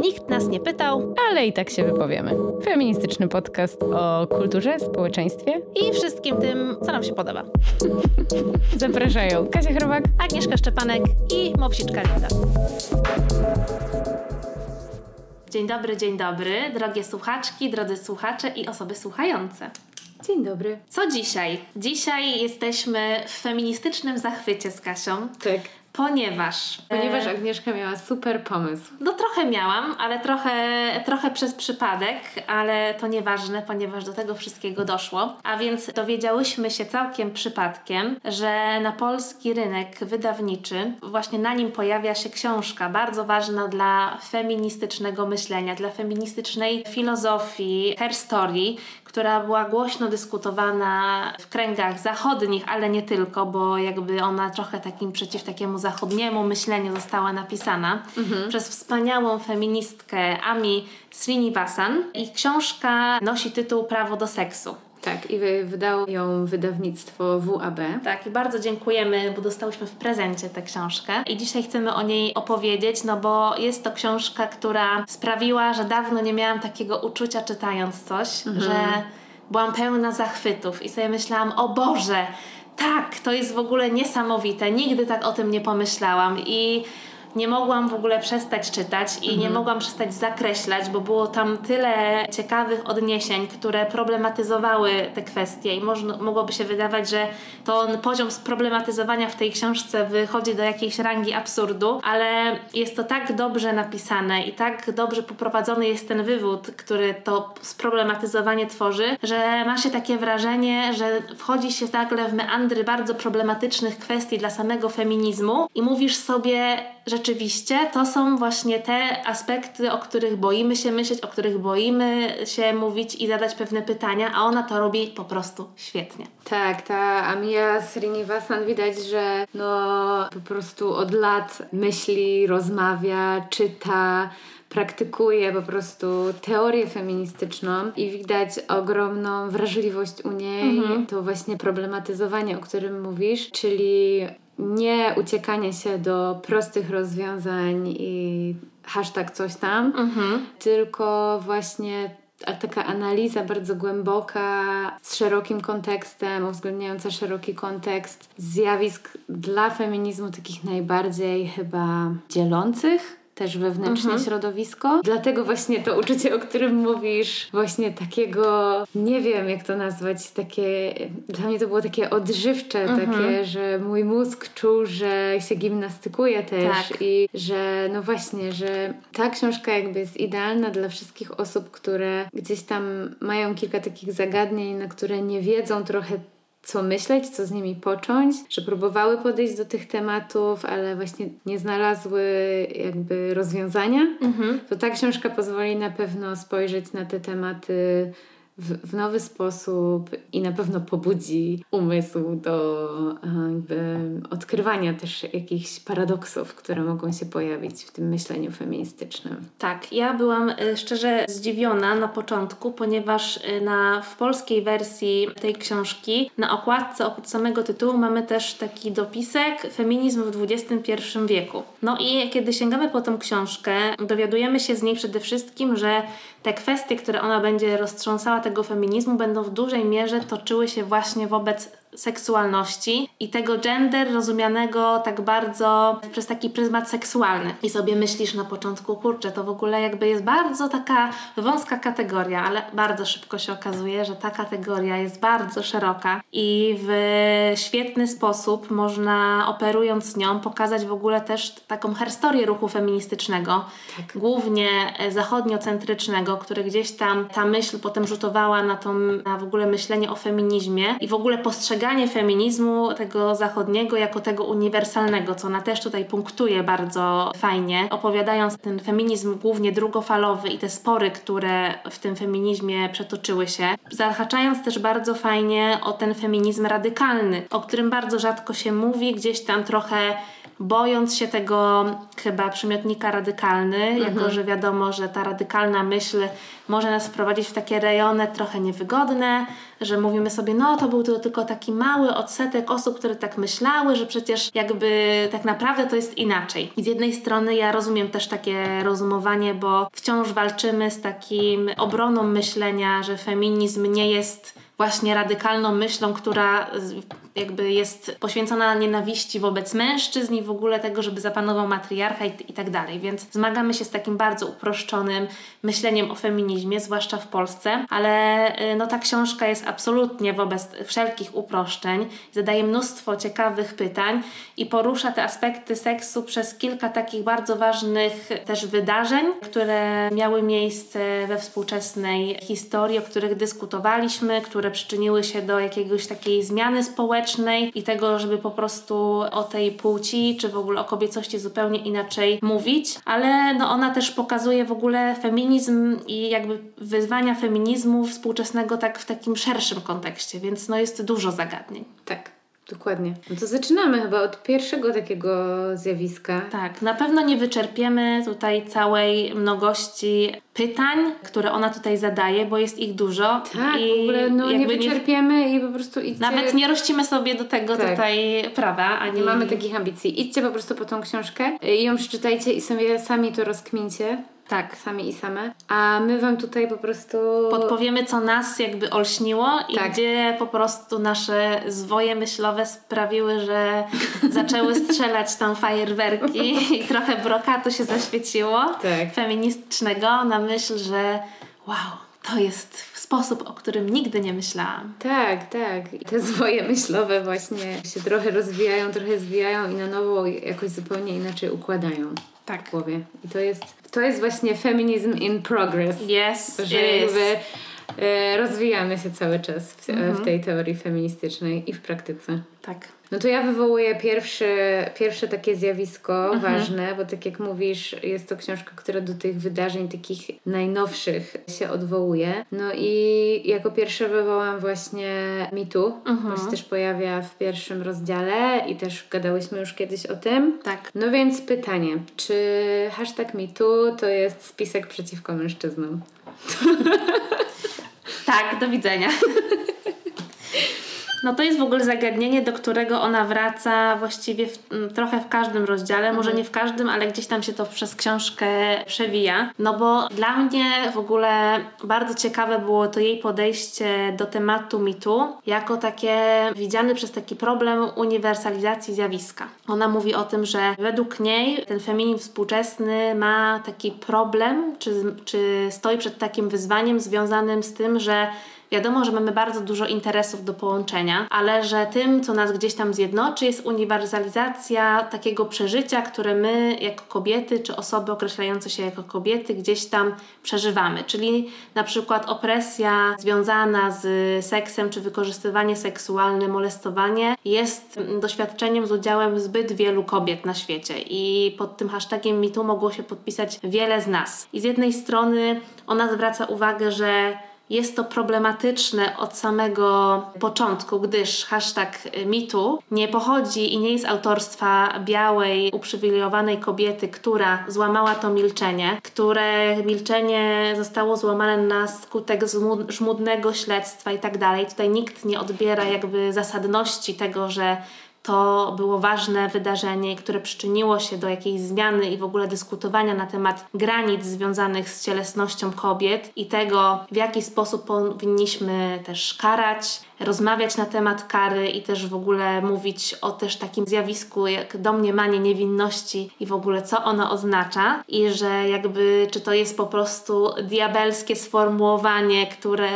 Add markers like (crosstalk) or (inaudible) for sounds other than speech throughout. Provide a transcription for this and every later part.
Nikt nas nie pytał ale i tak się wypowiemy. Feministyczny podcast o kulturze, społeczeństwie i wszystkim tym, co nam się podoba. (laughs) Zapraszają Kasia Chrobak, Agnieszka Szczepanek i Mopsiczka Linda. Dzień dobry, dzień dobry, drogie słuchaczki, drodzy słuchacze i osoby słuchające. Dzień dobry. Co dzisiaj? Dzisiaj jesteśmy w feministycznym zachwycie z Kasią. Tak. Ponieważ. Ponieważ Agnieszka miała super pomysł. No trochę miałam, ale trochę, trochę przez przypadek, ale to nieważne, ponieważ do tego wszystkiego doszło. A więc dowiedziałyśmy się całkiem przypadkiem, że na polski rynek wydawniczy, właśnie na nim pojawia się książka bardzo ważna dla feministycznego myślenia, dla feministycznej filozofii, hair story, która była głośno dyskutowana w kręgach zachodnich, ale nie tylko, bo jakby ona trochę takim przeciw takiemu zachodniemu myśleniu została napisana mhm. przez wspaniałą feministkę Ami Srinivasan. Ich książka nosi tytuł Prawo do seksu. Tak, i wydało ją wydawnictwo WAB. Tak, i bardzo dziękujemy, bo dostałyśmy w prezencie tę książkę. I dzisiaj chcemy o niej opowiedzieć, no bo jest to książka, która sprawiła, że dawno nie miałam takiego uczucia czytając coś, mhm. że byłam pełna zachwytów i sobie myślałam, o Boże, tak, to jest w ogóle niesamowite. Nigdy tak o tym nie pomyślałam i nie mogłam w ogóle przestać czytać i mhm. nie mogłam przestać zakreślać, bo było tam tyle ciekawych odniesień, które problematyzowały te kwestie i można, mogłoby się wydawać, że to poziom sproblematyzowania w tej książce wychodzi do jakiejś rangi absurdu, ale jest to tak dobrze napisane i tak dobrze poprowadzony jest ten wywód, który to sproblematyzowanie tworzy, że ma się takie wrażenie, że wchodzi się nagle w meandry bardzo problematycznych kwestii dla samego feminizmu i mówisz sobie, rzeczywiście to są właśnie te aspekty, o których boimy się myśleć, o których boimy się mówić i zadać pewne pytania, a ona to robi po prostu świetnie. Tak, ta Amia Srinivasan widać, że no po prostu od lat myśli, rozmawia, czyta, praktykuje po prostu teorię feministyczną i widać ogromną wrażliwość u niej, mhm. to właśnie problematyzowanie, o którym mówisz, czyli nie uciekanie się do prostych rozwiązań i hashtag coś tam, mhm. tylko właśnie taka analiza bardzo głęboka, z szerokim kontekstem, uwzględniająca szeroki kontekst zjawisk dla feminizmu takich najbardziej chyba dzielących też wewnętrznie mhm. środowisko. Dlatego właśnie to uczucie, o którym mówisz, właśnie takiego, nie wiem jak to nazwać, takie, dla mnie to było takie odżywcze, mhm. takie, że mój mózg czuł, że się gimnastykuje też tak. i że no właśnie, że ta książka jakby jest idealna dla wszystkich osób, które gdzieś tam mają kilka takich zagadnień, na które nie wiedzą trochę co myśleć, co z nimi począć, że próbowały podejść do tych tematów, ale właśnie nie znalazły jakby rozwiązania, mhm. to ta książka pozwoli na pewno spojrzeć na te tematy w, w, nowy sposób i na pewno pobudzi umysł do e, jakby odkrywania też jakichś paradoksów, które mogą się pojawić w tym myśleniu feministycznym. Tak, ja byłam e, szczerze zdziwiona na początku, ponieważ e, na, w polskiej wersji tej książki na okładce oprócz samego tytułu mamy też taki dopisek Feminizm w XXI wieku. No i kiedy sięgamy po tą książkę, dowiadujemy się z niej przede wszystkim, że te kwestie, które ona będzie roztrząsała tego feminizmu, będą w dużej mierze toczyły się właśnie wobec seksualności i tego gender rozumianego tak bardzo przez taki pryzmat seksualny. I sobie myślisz na początku, kurczę, to w ogóle jakby jest bardzo taka wąska kategoria, ale bardzo szybko się okazuje, że ta kategoria jest bardzo szeroka i w świetny sposób można operując nią pokazać w ogóle też taką historię ruchu feministycznego, tak. głównie zachodniocentrycznego, który gdzieś tam ta myśl potem rzutowała na, tą, na w ogóle myślenie o feminizmie i w ogóle postrzeganie postrzeganie feminizmu tego zachodniego jako tego uniwersalnego, co ona też tutaj punktuje bardzo fajnie, opowiadając ten feminizm głównie drugofalowy i te spory, które w tym feminizmie przetoczyły się, zahaczając też bardzo fajnie o ten feminizm radykalny, o którym bardzo rzadko się mówi, gdzieś tam trochę bojąc się tego chyba przymiotnika radykalny, mhm. jako że wiadomo, że ta radykalna myśl może nas wprowadzić w takie rejony trochę niewygodne, że mówimy sobie, no to był to tylko taki mały odsetek osób, które tak myślały, że przecież jakby tak naprawdę to jest inaczej. I z jednej strony ja rozumiem też takie rozumowanie, bo wciąż walczymy z takim obroną myślenia, że feminizm nie jest właśnie radykalną myślą, która jakby jest poświęcona nienawiści wobec mężczyzn i w ogóle tego, żeby zapanował matriarcha i, i tak dalej. Więc zmagamy się z takim bardzo uproszczonym myśleniem o feminizmie, zwłaszcza w Polsce, ale y, no ta książka jest absolutnie wobec wszelkich uproszczeń, zadaje mnóstwo ciekawych pytań i porusza te aspekty seksu przez kilka takich bardzo ważnych też wydarzeń, które miały miejsce we współczesnej historii, o których dyskutowaliśmy, które przyczyniły się do jakiegoś takiej zmiany społecznej, społecznej i tego, żeby po prostu o tej płci, czy w ogóle o kobiecości zupełnie inaczej mówić, ale no ona też pokazuje w ogóle feminizm i jakby wyzwania feminizmu współczesnego tak w takim szerszym kontekście, więc no jest dużo zagadnień. Tak. Dokładnie. No to zaczynamy chyba od pierwszego takiego zjawiska. Tak, na pewno nie wyczerpiemy tutaj całej mnogości pytań, które ona tutaj zadaje, bo jest ich dużo. Tak, i w ogóle no, nie wyczerpiemy nie, i po prostu idźcie... Nawet nie rościmy sobie do tego tak. tutaj prawa. Ani... Nie mamy takich ambicji. Idźcie po prostu po tą książkę i ją przeczytajcie i sobie sami to rozkmincie. Tak, sami i same. A my Wam tutaj po prostu... Podpowiemy, co nas jakby olśniło i tak. gdzie po prostu nasze zwoje myślowe sprawiły, że (laughs) zaczęły strzelać tam fajerwerki i trochę brokatu się zaświeciło tak. feministycznego na myśl, że wow, to jest sposób, o którym nigdy nie myślałam. Tak, tak. I te zwoje myślowe właśnie się trochę rozwijają, trochę zwijają i na nowo jakoś zupełnie inaczej układają tak. w głowie. I to jest, to jest właśnie feminism in progress. Yes, że jakby e, rozwijamy się cały czas w, w tej teorii feministycznej i w praktyce. Tak. No to ja wywołuję pierwsze, pierwsze takie zjawisko mhm. ważne, bo tak jak mówisz, jest to książka, która do tych wydarzeń takich najnowszych się odwołuje. No i jako pierwsze wywołam właśnie mitu, mhm. się też pojawia w pierwszym rozdziale i też gadałyśmy już kiedyś o tym. Tak. No więc pytanie, czy hashtag mitu to jest spisek przeciwko mężczyznom? tak, do widzenia. (laughs) No to jest w ogóle zagadnienie, do którego ona wraca właściwie w, trochę w każdym rozdziale, mhm. może nie w każdym, ale gdzieś tam się to przez książkę przewija. No bo dla mnie w ogóle bardzo ciekawe było to jej podejście do tematu mitu, jako takie widziany przez taki problem uniwersalizacji zjawiska. Ona mówi o tym, że według niej ten feminizm współczesny ma taki problem, czy, czy stoi przed takim wyzwaniem związanym z tym, że Wiadomo, że mamy bardzo dużo interesów do połączenia, ale że tym, co nas gdzieś tam zjednoczy, jest uniwersalizacja takiego przeżycia, które my jako kobiety, czy osoby określające się jako kobiety, gdzieś tam przeżywamy. Czyli na przykład opresja związana z seksem, czy wykorzystywanie seksualne, molestowanie jest doświadczeniem z udziałem zbyt wielu kobiet na świecie. I pod tym hashtagiem MeToo mogło się podpisać wiele z nas. I z jednej strony ona zwraca uwagę, że jest to problematyczne od samego początku, gdyż hashtag mitu nie pochodzi i nie jest autorstwa białej, uprzywilejowanej kobiety, która złamała to milczenie, które milczenie zostało złamane na skutek żmudnego śledztwa i tak dalej. Tutaj nikt nie odbiera jakby zasadności tego, że to było ważne wydarzenie, które przyczyniło się do jakiejś zmiany i w ogóle dyskutowania na temat granic związanych z cielesnością kobiet i tego, w jaki sposób powinniśmy też karać, rozmawiać na temat kary i też w ogóle mówić o też takim zjawisku jak domniemanie niewinności i w ogóle co ono oznacza i że jakby czy to jest po prostu diabelskie sformułowanie, które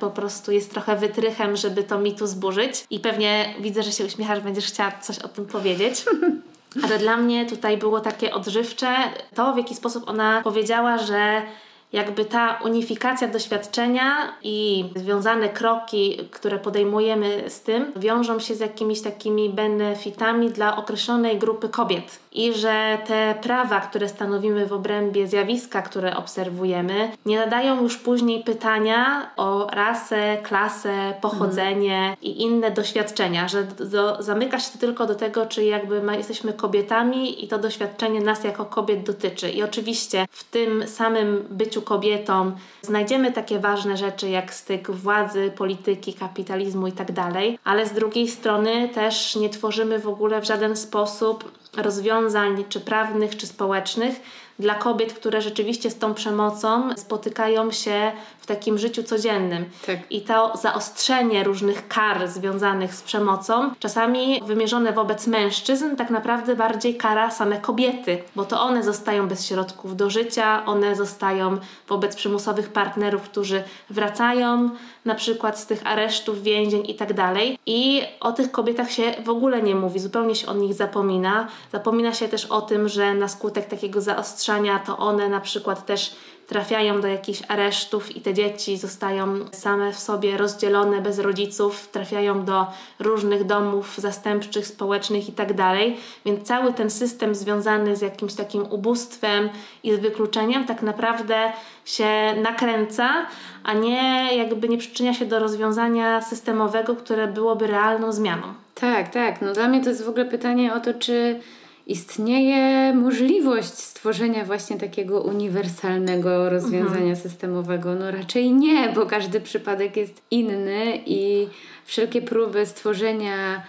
po prostu jest trochę wytrychem, żeby to mitu zburzyć i pewnie widzę, że się uśmiechasz, będziesz chciała coś o tym powiedzieć. (laughs) Ale dla mnie tutaj było takie odżywcze to, w jaki sposób ona powiedziała, że jakby ta unifikacja doświadczenia i związane kroki, które podejmujemy z tym, wiążą się z jakimiś takimi benefitami dla określonej grupy kobiet. I że te prawa, które stanowimy w obrębie zjawiska, które obserwujemy, nie zadają już później pytania o rasę, klasę, pochodzenie mhm. i inne doświadczenia, że do, zamyka się to tylko do tego, czy jakby jesteśmy kobietami i to doświadczenie nas jako kobiet dotyczy. I oczywiście w tym samym byciu kobietą znajdziemy takie ważne rzeczy jak styk władzy, polityki, kapitalizmu i tak dalej, ale z drugiej strony też nie tworzymy w ogóle w żaden sposób rozwiązań czy prawnych, czy społecznych dla kobiet, które rzeczywiście z tą przemocą spotykają się takim życiu codziennym. Tak. I to zaostrzenie różnych kar związanych z przemocą, czasami wymierzone wobec mężczyzn, tak naprawdę bardziej kara same kobiety, bo to one zostają bez środków do życia, one zostają wobec przymusowych partnerów, którzy wracają na przykład z tych aresztów, więzień i tak dalej. I o tych kobietach się w ogóle nie mówi, zupełnie się o nich zapomina. Zapomina się też o tym, że na skutek takiego zaostrzania to one na przykład też trafiają do jakichś aresztów i te dzieci zostają same w sobie rozdzielone bez rodziców, trafiają do różnych domów zastępczych, społecznych i tak dalej. Więc cały ten system związany z jakimś takim ubóstwem i z wykluczeniem tak naprawdę się nakręca, a nie jakby nie przyczynia się do rozwiązania systemowego, które byłoby realną zmianą. Tak, tak. No dla mnie to jest w ogóle pytanie o to, czy istnieje możliwość stworzenia właśnie takiego uniwersalnego rozwiązania mhm. systemowego? No raczej nie, bo każdy przypadek jest inny i wszelkie próby stworzenia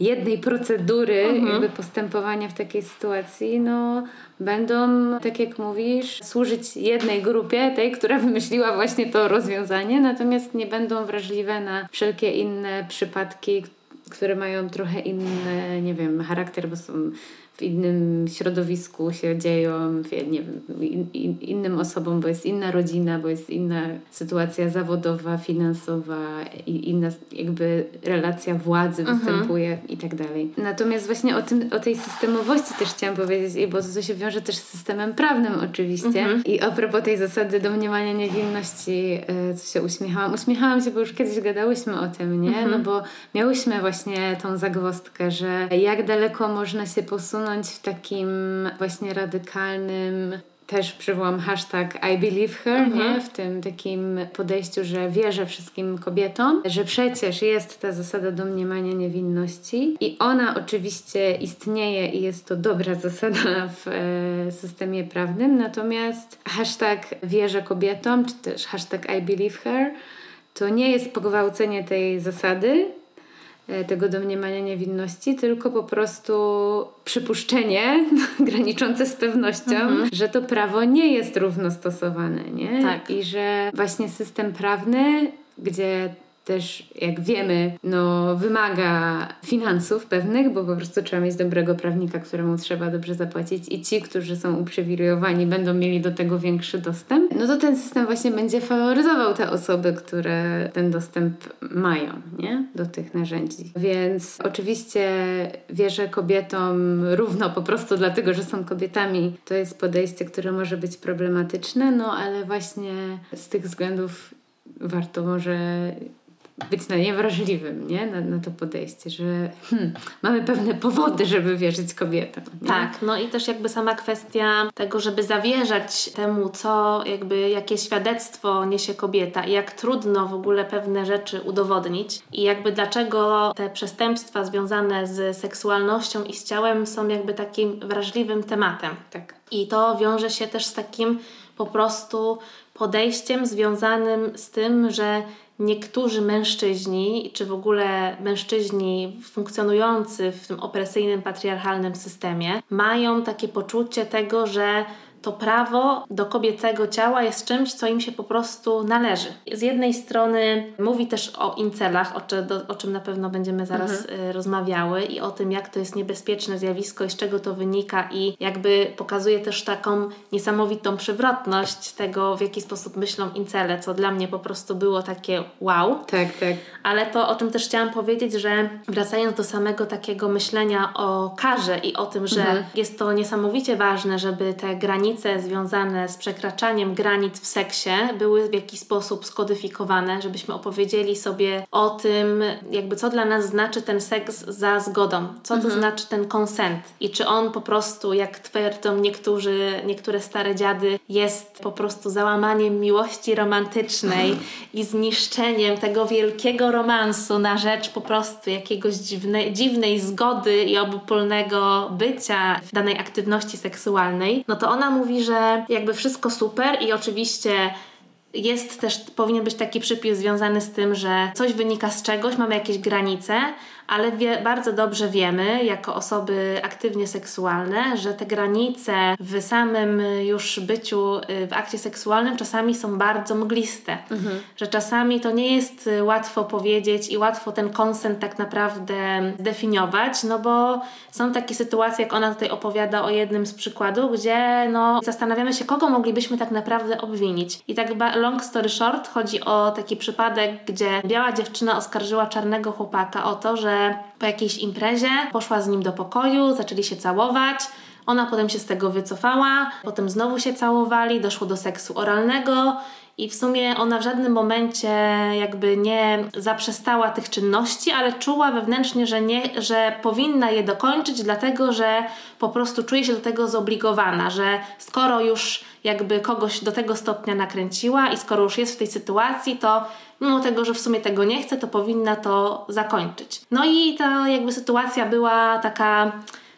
jednej procedury mhm. jakby postępowania w takiej sytuacji, no będą, tak jak mówisz, służyć jednej grupie, tej, która wymyśliła właśnie to rozwiązanie, natomiast nie będą wrażliwe na wszelkie inne przypadki, które mają trochę inny, nie wiem, charakter, bo są w innym środowisku się dzieją, nie wiem, in, in, innym osobom, bo jest inna rodzina, bo jest inna sytuacja zawodowa, finansowa i inna jakby relacja władzy mhm. występuje i tak dalej. Natomiast właśnie o, tym, o tej systemowości też chciałam powiedzieć, bo to się wiąże też z systemem prawnym oczywiście. Mhm. I a propos tej zasady domniemania niewinności, e, co się uśmiechałam. Uśmiechałam się, bo już kiedyś gadałyśmy o tym, nie? Mhm. No bo miałyśmy właśnie tą zagwostkę, że jak daleko można się posunąć w takim właśnie radykalnym też przywołam hashtag I believe her, mhm. nie? W tym takim podejściu, że wierzę wszystkim kobietom, że przecież jest ta zasada domniemania niewinności i ona oczywiście istnieje i jest to dobra zasada w e, systemie prawnym, natomiast hashtag wierzę kobietom, czy też hashtag I believe her, to nie jest pogwałcenie tej zasady, tego domniemania niewinności, tylko po prostu przypuszczenie (laughs) graniczące z pewnością, mhm. że to prawo nie jest równo stosowane, nie? Tak. I że właśnie system prawny, gdzie też, jak wiemy, no, wymaga finansów pewnych, bo po prostu trzeba mieć dobrego prawnika, któremu trzeba dobrze zapłacić i ci, którzy są uprzywilejowani, będą mieli do tego większy dostęp, no to ten system właśnie będzie faworyzował te osoby, które ten dostęp mają, nie? Do tych narzędzi. Więc oczywiście wierzę kobietom równo po prostu dlatego, że są kobietami. To jest podejście, które może być problematyczne, no ale właśnie z tych względów warto może być na niewrażliwym, nie? Na, na to podejście, że hmm, mamy pewne powody, żeby wierzyć kobietom. Nie? Tak, no i też jakby sama kwestia tego, żeby zawierzać temu, co jakby, jakie świadectwo niesie kobieta i jak trudno w ogóle pewne rzeczy udowodnić i jakby dlaczego te przestępstwa związane z seksualnością i z ciałem są jakby takim wrażliwym tematem. Tak. I to wiąże się też z takim po prostu podejściem związanym z tym, że niektórzy mężczyźni, czy w ogóle mężczyźni funkcjonujący w tym opresyjnym, patriarchalnym systemie, mają takie poczucie tego, że to prawo do kobiecego ciała jest czymś, co im się po prostu należy. Z jednej strony mówi też o incelach, o, czy, o czym na pewno będziemy zaraz mhm. Y, rozmawiały i o tym, jak to jest niebezpieczne zjawisko i z czego to wynika i jakby pokazuje też taką niesamowitą przewrotność tego, w jaki sposób myślą incele, co dla mnie po prostu było takie wow. Tak, tak. Ale to, o czym też chciałam powiedzieć, że wracając do samego takiego myślenia o karze i o tym, że mhm. jest to niesamowicie ważne, żeby te granice związane z przekraczaniem granic w seksie były w jakiś sposób skodyfikowane, żebyśmy opowiedzieli sobie o tym, jakby co dla nas znaczy ten seks za zgodą, co to znaczy ten konsent i czy on po prostu, jak twierdzą niektórzy, niektóre stare dziady, jest po prostu załamaniem miłości romantycznej (laughs) i zniszczeniem tego wielkiego romansu na rzecz po prostu jakiegoś dziwnej, dziwnej zgody i obopólnego bycia w danej aktywności seksualnej, no to ona mówi, że jakby wszystko super i oczywiście jest też, powinien być taki przypis związany z tym, że coś wynika z czegoś, mamy jakieś granice, ale wie, bardzo dobrze wiemy, jako osoby aktywnie seksualne, że te granice w samym już byciu y, w akcie seksualnym czasami są bardzo mgliste. Mhm. Że czasami to nie jest łatwo powiedzieć i łatwo ten konsent tak naprawdę zdefiniować, no bo są takie sytuacje, jak ona tutaj opowiada o jednym z przykładów, gdzie no, zastanawiamy się, kogo moglibyśmy tak naprawdę obwinić. I tak long story short, chodzi o taki przypadek, gdzie biała dziewczyna oskarżyła czarnego chłopaka o to, że po jakiejś imprezie poszła z nim do pokoju, zaczęli się całować. Ona potem się z tego wycofała, potem znowu się całowali, doszło do seksu oralnego i w sumie ona w żadnym momencie jakby nie zaprzestała tych czynności, ale czuła wewnętrznie, że, nie, że powinna je dokończyć, dlatego że po prostu czuje się do tego zobligowana, że skoro już jakby kogoś do tego stopnia nakręciła i skoro już jest w tej sytuacji, to mimo tego, że w sumie tego nie chce, to powinna to zakończyć. No i ta jakby sytuacja była taka,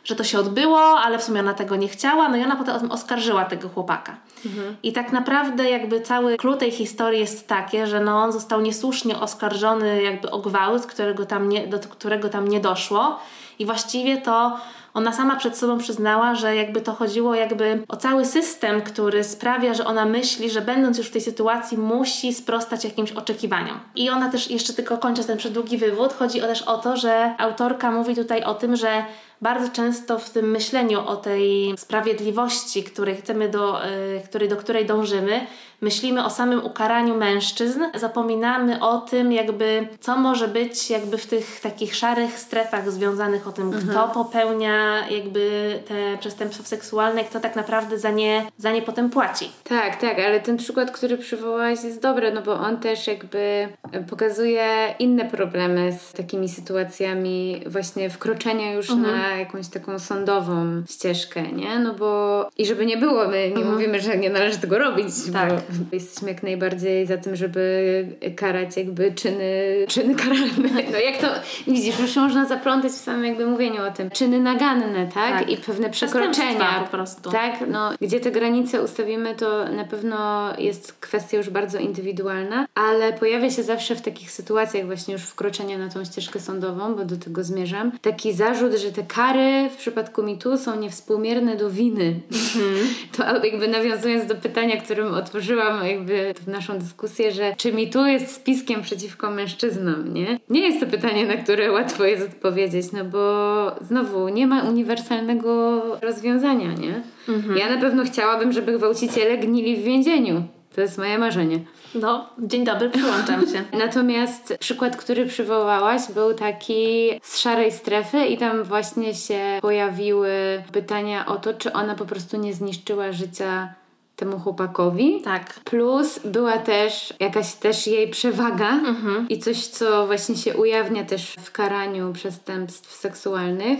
że to się odbyło, ale w sumie ona tego nie chciała, no i ona potem oskarżyła tego chłopaka. Mhm. I tak naprawdę jakby cały klucz tej historii jest takie, że no on został niesłusznie oskarżony jakby o gwałt, którego tam nie, do którego tam nie doszło i właściwie to ona sama przed sobą przyznała, że jakby to chodziło jakby o cały system, który sprawia, że ona myśli, że będąc już w tej sytuacji musi sprostać jakimś oczekiwaniom. I ona też jeszcze tylko kończę ten przedługi wywód, chodzi też o to, że autorka mówi tutaj o tym, że bardzo często w tym myśleniu o tej sprawiedliwości, której chcemy do, y, której, do której dążymy, myślimy o samym ukaraniu mężczyzn, zapominamy o tym, jakby co może być jakby w tych takich szarych strefach związanych o tym, mhm. kto popełnia jakby te przestępstwa seksualne, kto tak naprawdę za nie, za nie potem płaci. Tak, tak, ale ten przykład, który przywołałaś jest dobry, no bo on też jakby pokazuje inne problemy z takimi sytuacjami właśnie wkroczenia już mhm. na jakąś taką sądową ścieżkę, nie? No bo i żeby nie było, my nie mhm. mówimy, że nie należy tego robić, tak. bo jesteśmy jak najbardziej za tym, żeby karać jakby czyny, czyny karalne. No jak to, widzisz, już można zaplątać w samym jakby mówieniu o tym. Czyny naganne, tak? tak. I pewne przekroczenia. po prostu. Tak? No, gdzie te granice ustawimy, to na pewno jest kwestia już bardzo indywidualna, ale pojawia się zawsze w takich sytuacjach właśnie już wkroczenia na tą ścieżkę sądową, bo do tego zmierzam, taki zarzut, że te kary w przypadku mitu są niewspółmierne do winy. Mhm. (laughs) To jakby nawiązując do pytania, którym otworzyłam włączyłam jakby w naszą dyskusję, że czy mi tu jest spiskiem przeciwko mężczyznom, nie? Nie jest to pytanie, na które łatwo jest odpowiedzieć, no bo znowu nie ma uniwersalnego rozwiązania, nie? Mhm. Ja na pewno chciałabym, żeby gwałciciele gnili w więzieniu. To jest moje marzenie. No, dzień dobry, przyłączam się. (laughs) Natomiast przykład, który przywołałaś, był taki z szarej strefy i tam właśnie się pojawiły pytania o to, czy ona po prostu nie zniszczyła życia temu chłopakowi. Tak. Plus była też jakaś też jej przewaga mhm. i coś, co właśnie się ujawnia też w karaniu przestępstw seksualnych,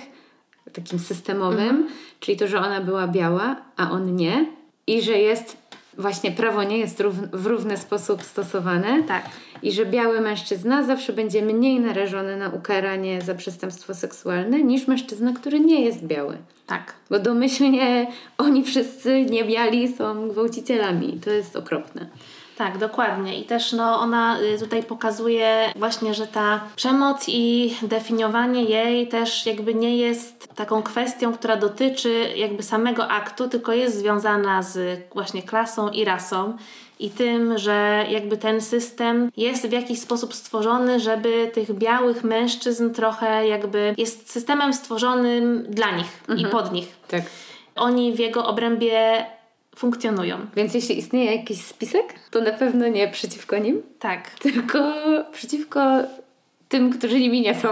takim systemowym, mhm. czyli to, że ona była biała, a on nie i że jest właśnie prawo nie jest w równy sposób stosowane. Tak. I że biały mężczyzna zawsze będzie mniej narażony na ukaranie za przestępstwo seksualne niż mężczyzna, który nie jest biały. Tak. Bo domyślnie oni wszyscy niebiali są gwałcicielami. To jest okropne. Tak, dokładnie. I też no, ona y, tutaj pokazuje właśnie, że ta przemoc i definiowanie jej też jakby nie jest taką kwestią, która dotyczy jakby samego aktu, tylko jest związana z właśnie klasą i rasą i tym, że jakby ten system jest w jakiś sposób stworzony, żeby tych białych mężczyzn trochę jakby jest systemem stworzonym dla nich mhm. i pod nich. Tak. Oni w jego obrębie funkcjonują. Więc jeśli istnieje jakiś spisek, to na pewno nie przeciwko nim. Tak. Tylko przeciwko tym, którzy nimi nie są.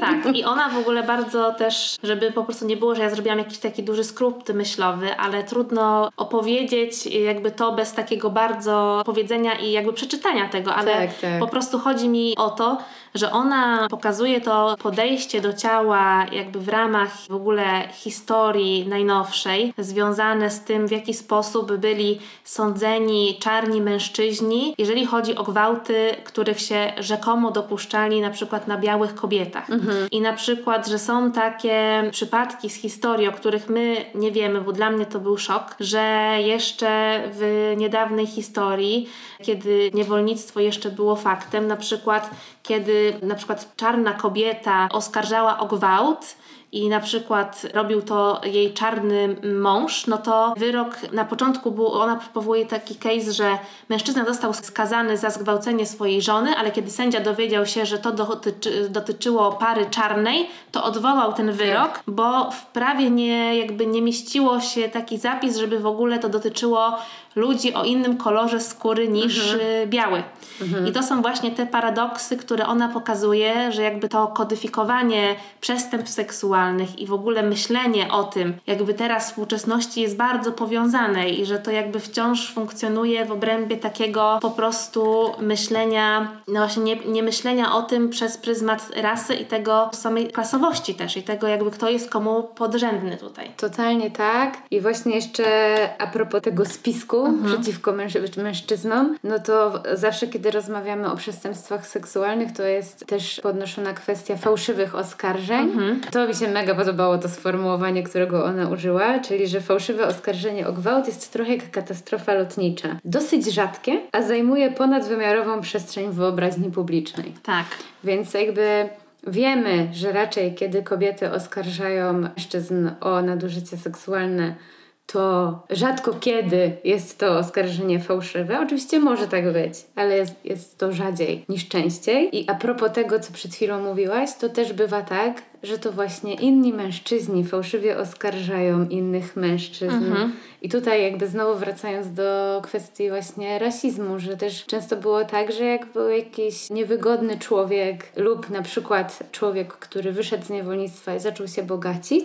Tak, i ona w ogóle bardzo też, żeby po prostu nie było, że ja zrobiłam jakiś taki duży skrót myślowy, ale trudno opowiedzieć jakby to bez takiego bardzo powiedzenia i jakby przeczytania tego, ale tak, tak. po prostu chodzi mi o to, że ona pokazuje to podejście do ciała jakby w ramach w ogóle historii najnowszej, związane z tym, w jaki sposób byli sądzeni czarni mężczyźni, jeżeli chodzi o gwałty, których się rzekomo dopuszczali na przykład na białych kobietach. Mhm. I na przykład, że są takie przypadki z historii, o których my nie wiemy, bo dla mnie to był szok, że jeszcze w niedawnej historii, kiedy niewolnictwo jeszcze było faktem, na przykład kiedy na przykład czarna kobieta oskarżała o gwałt, i na przykład robił to jej czarny mąż, no to wyrok na początku był, ona powołuje taki case, że mężczyzna został skazany za zgwałcenie swojej żony, ale kiedy sędzia dowiedział się, że to dotyczy, dotyczyło pary czarnej, to odwołał ten wyrok, bo w prawie nie, jakby nie mieściło się taki zapis, żeby w ogóle to dotyczyło ludzi o innym kolorze skóry niż mhm. Y, biały. Mhm. I to są właśnie te paradoksy, które ona pokazuje, że jakby to kodyfikowanie przestępstw seksualnych i w ogóle myślenie o tym, jakby teraz współczesności jest bardzo powiązane i że to jakby wciąż funkcjonuje w obrębie takiego po prostu myślenia, no właśnie nie, nie myślenia o tym przez pryzmat rasy i tego samej klasowości też i tego jakby kto jest komu podrzędny tutaj. Totalnie tak. I właśnie jeszcze a propos tego spisku, mhm. przeciwko męż- mężczyznom, no to zawsze, kiedy rozmawiamy o przestępstwach seksualnych, to jest też podnoszona kwestia fałszywych oskarżeń. Mhm. To mi się mega podobało to sformułowanie, którego ona użyła, czyli że fałszywe oskarżenie o gwałt jest trochę jak katastrofa lotnicza. Dosyć rzadkie, a zajmuje ponadwymiarową przestrzeń w wyobraźni publicznej. Tak. Więc jakby wiemy, że raczej kiedy kobiety oskarżają mężczyzn o nadużycie seksualne, to rzadko kiedy jest to oskarżenie fałszywe. Oczywiście może tak być, ale jest, jest to rzadziej niż częściej. I a propos tego, co przed chwilą mówiłaś, to też bywa tak, że to właśnie inni mężczyźni fałszywie oskarżają innych mężczyzn. Mhm. I tutaj jakby znowu wracając do kwestii właśnie rasizmu, że też często było tak, że jak był jakiś niewygodny człowiek lub na przykład człowiek, który wyszedł z niewolnictwa i zaczął się bogacić,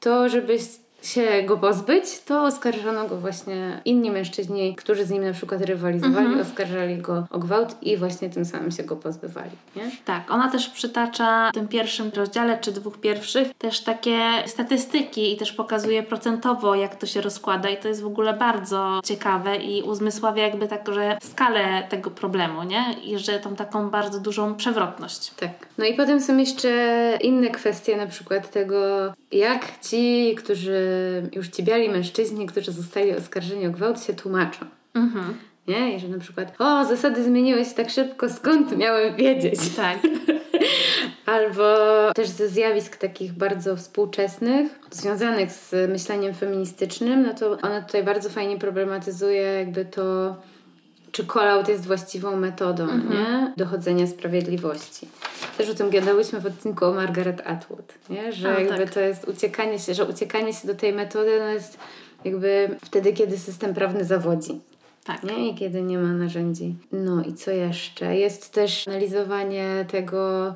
to żebyś się go pozbyć, to oskarżano go właśnie inni mężczyźni, którzy z nim na przykład rywalizowali, mhm. oskarżali go o gwałt i właśnie tym samym się go pozbywali. Nie? Tak, ona też przytacza w tym pierwszym rozdziale, czy dwóch pierwszych, też takie statystyki i też pokazuje procentowo, jak to się rozkłada i to jest w ogóle bardzo ciekawe i uzmysławia jakby tak, że skalę tego problemu, nie? I że tą taką bardzo dużą przewrotność. Tak. No i potem są jeszcze inne kwestie, na przykład tego, jak ci, którzy już ci biali mężczyźni, którzy zostali oskarżeni o gwałt, się tłumaczą. Mhm. Nie? I że na przykład, o, zasady zmieniły się tak szybko, skąd miałem wiedzieć? Tak. (laughs) Albo też ze zjawisk takich bardzo współczesnych, związanych z myśleniem feministycznym, no to ona tutaj bardzo fajnie problematyzuje jakby to, czy call-out jest właściwą metodą mhm. nie? dochodzenia sprawiedliwości. Też o tym gadałyśmy w odcinku o Margaret Atwood, nie? że A, jakby tak. to jest uciekanie się, że uciekanie się do tej metody no jest jakby wtedy, kiedy system prawny zawodzi. Tak. Nie? I kiedy nie ma narzędzi. No i co jeszcze? Jest też analizowanie tego